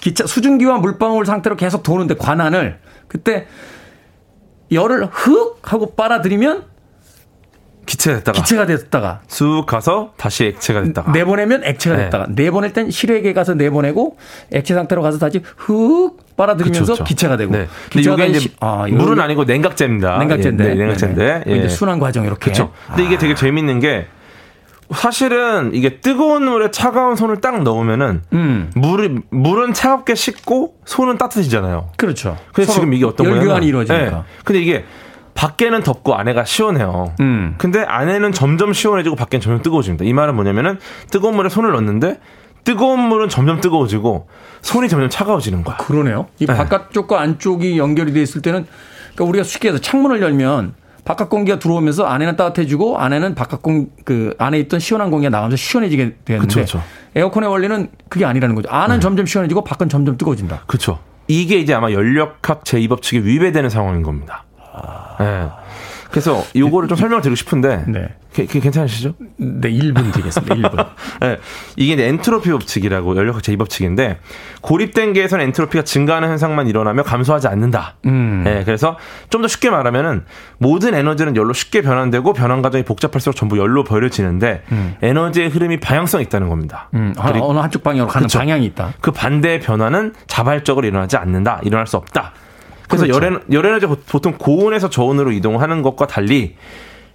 Speaker 1: 기차 수증기와 물방울 상태로 계속 도는데 관안을 그때 열을 흑 하고 빨아들이면
Speaker 7: 기체가 됐다가
Speaker 1: 기체가 됐다가
Speaker 7: 쑥 가서 다시 액체가 됐다가
Speaker 1: 내보내면 액체가
Speaker 7: 네.
Speaker 1: 됐다가 내보낼 땐 실외기에 가서 내보내고 액체 상태로 가서 다시 흑 빨아들이면서
Speaker 7: 그쵸, 그쵸.
Speaker 1: 기체가 되고
Speaker 7: 네. 근데
Speaker 1: 기체가
Speaker 7: 이게
Speaker 1: 된
Speaker 7: 이제
Speaker 1: 시- 아,
Speaker 7: 물은 아니고 냉각제입니다.
Speaker 1: 냉각제인데
Speaker 7: 예, 네, 냉각제인데.
Speaker 1: 네네.
Speaker 7: 예.
Speaker 1: 이제 순환 과정 이렇게
Speaker 7: 그렇죠. 근데 이게 되게 재밌는 게 사실은 이게 뜨거운 물에 차가운 손을 딱 넣으면은
Speaker 1: 음
Speaker 7: 물이 물은 차갑게 식고 손은 따뜻해지잖아요.
Speaker 1: 그렇죠.
Speaker 7: 근데
Speaker 1: 서로
Speaker 7: 지금 이게 어떤 거냐면
Speaker 1: 열교환이 이루어지니까.
Speaker 7: 예. 근데 이게 밖에는 덥고 안에가 시원해요.
Speaker 1: 음.
Speaker 7: 근데 안에는 점점 시원해지고 밖에는 점점 뜨거워집니다. 이 말은 뭐냐면은 뜨거운 물에 손을 넣는데 뜨거운 물은 점점 뜨거워지고 손이 점점 차가워지는 거야.
Speaker 1: 그러네요. 이
Speaker 7: 네.
Speaker 1: 바깥쪽과 안쪽이 연결이 돼 있을 때는 그러니까 우리가 쉽게 해서 창문을 열면 바깥 공기가 들어오면서 안에는 따뜻해지고 안에는 바깥 공 그 안에 있던 시원한 공기가 나가면서 시원해지게 되는데
Speaker 7: 그쵸, 그쵸.
Speaker 1: 에어컨의 원리는 그게 아니라는 거죠. 안은 점점 시원해지고 밖은 점점 뜨거워진다.
Speaker 7: 그렇죠. 이게 이제 아마 연력학 제2법칙에 위배되는 상황인 겁니다. 예. 그래서 요거를 좀 설명을 드리고 싶은데
Speaker 1: 네.
Speaker 7: 게- 게- 괜찮으시죠?
Speaker 1: 네, 1분 드리겠습니다. 1분.
Speaker 7: 예. 이게 엔트로피 법칙이라고 연력학 제2법칙인데 고립된 계에서는 엔트로피가 증가하는 현상만 일어나며 감소하지 않는다.
Speaker 1: 음.
Speaker 7: 예, 그래서 좀 더 쉽게 말하면은 모든 에너지는 열로 쉽게 변환되고 변환 과정이 복잡할수록 전부 열로 버려지는데 에너지의 흐름이 방향성이 있다는 겁니다.
Speaker 1: 음, 어느 한쪽 방향으로 가는
Speaker 7: 그쵸.
Speaker 1: 방향이 있다.
Speaker 7: 그 반대의 변화는 자발적으로 일어나지 않는다. 일어날 수 없다. 그래서
Speaker 1: 그렇죠.
Speaker 7: 열, 에너, 열 에너지 보통 고온에서 저온으로 이동하는 것과 달리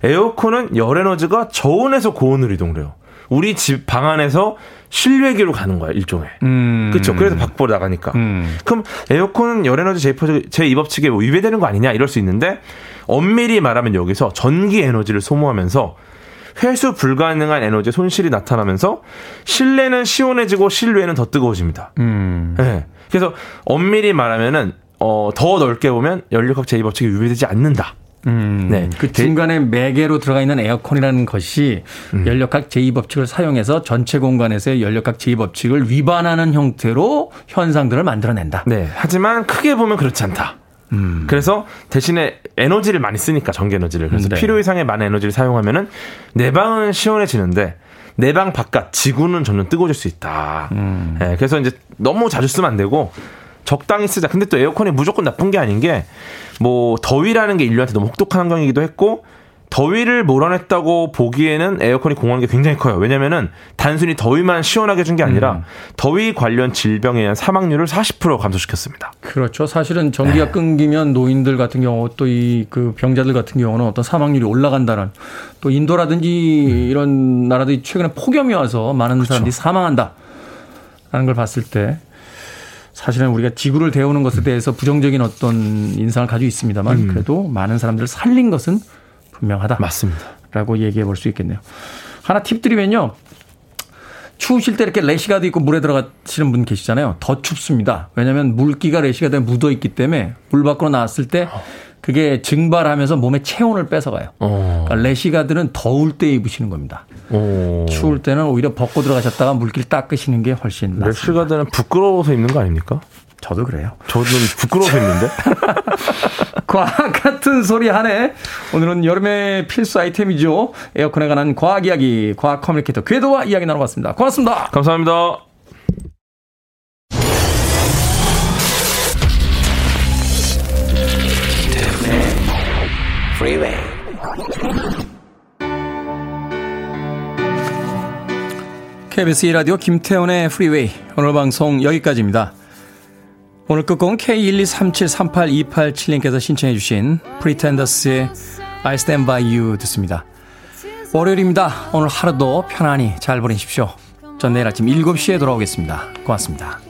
Speaker 7: 에어컨은 열 에너지가 저온에서 고온으로 이동을 해요. 우리 집 방 안에서 실외기로 가는 거야 일종의.
Speaker 1: 음.
Speaker 7: 그렇죠. 그래서 밖으로 나가니까.
Speaker 1: 음.
Speaker 7: 그럼 에어컨은 열 에너지 제2법칙에 뭐 위배되는 거 아니냐 이럴 수 있는데 엄밀히 말하면 여기서 전기 에너지를 소모하면서 회수 불가능한 에너지 손실이 나타나면서 실내는 시원해지고 실외는 더 뜨거워집니다.
Speaker 1: 음.
Speaker 7: 네. 그래서 엄밀히 말하면은 어, 더 넓게 보면 연력학 제2법칙이 위배되지 않는다.
Speaker 1: 음,
Speaker 7: 네.
Speaker 1: 그 중간에 매개로 들어가 있는 에어컨이라는 것이
Speaker 7: 음.
Speaker 1: 연력학 제2법칙을 사용해서 전체 공간에서의 연력학 제2법칙을 위반하는 형태로 현상들을 만들어낸다.
Speaker 7: 네. 하지만 크게 보면 그렇지 않다. 그래서 대신에 에너지를 많이 쓰니까 전기 에너지를 그래서
Speaker 1: 네.
Speaker 7: 필요 이상의 많은 에너지를 사용하면은 내 방은 시원해지는데 내 방 바깥 지구는 점점 뜨거워질 수 있다. 예, 그래서 이제 너무 자주 쓰면 안 되고 적당히 쓰자. 근데 또 에어컨이 무조건 나쁜 게 아닌 게 뭐 더위라는 게 인류한테 너무 혹독한 환경이기도 했고 더위를 몰아냈다고 보기에는 에어컨이 공헌한 게 굉장히 커요. 왜냐면은 단순히 더위만 시원하게 해준 게 아니라 더위 관련 질병에 의한 사망률을 40% 감소시켰습니다.
Speaker 1: 그렇죠. 사실은 전기가
Speaker 7: 네.
Speaker 1: 끊기면 노인들 같은 경우 또 이 그 병자들 같은 경우는 어떤 사망률이 올라간다는 또 인도라든지 이런 나라들이 최근에 폭염이 와서 많은
Speaker 7: 그렇죠.
Speaker 1: 사람들이 사망한다. 라는 걸 봤을 때 사실은 우리가 지구를 데우는 것에 대해서 부정적인 어떤 인상을 가지고 있습니다만
Speaker 7: 음.
Speaker 1: 그래도 많은 사람들을 살린 것은 분명하다.
Speaker 7: 맞습니다.
Speaker 1: 라고 얘기해 볼 수 있겠네요. 하나 팁 드리면요. 추우실 때 이렇게 레시가드 입고 물에 들어가시는 분 계시잖아요. 더 춥습니다. 왜냐하면 물기가 레시가드에 묻어 있기 때문에 물 밖으로 나왔을 때 그게 증발하면서 몸의 체온을 뺏어가요.
Speaker 7: 어.
Speaker 1: 그러니까 레시가드는 더울 때 입으시는 겁니다.
Speaker 7: 오.
Speaker 1: 추울 때는 오히려 벗고 들어가셨다가 물기를 닦으시는 게 훨씬 낫습니다.
Speaker 7: 래쉬가드는 부끄러워서 입는 거 아닙니까?
Speaker 1: 저도 그래요.
Speaker 7: 저는 부끄러워서 입는데.
Speaker 1: 과학 같은 소리 하네. 오늘은 여름의 필수 아이템이죠. 에어컨에 관한 과학 이야기, 과학 커뮤니케이터 궤도와 이야기 나눠봤습니다. 고맙습니다.
Speaker 7: 감사합니다.
Speaker 4: Freeway.
Speaker 1: KBS 2라디오 김태훈의 프리웨이 오늘 방송 여기까지입니다. 오늘 끝곡은 K123738287님께서 신청해 주신 프리텐더스의 I'll Stand By You 듣습니다. 월요일입니다. 오늘 하루도 편안히 잘 보내십시오. 전 내일 아침 7시에 돌아오겠습니다. 고맙습니다.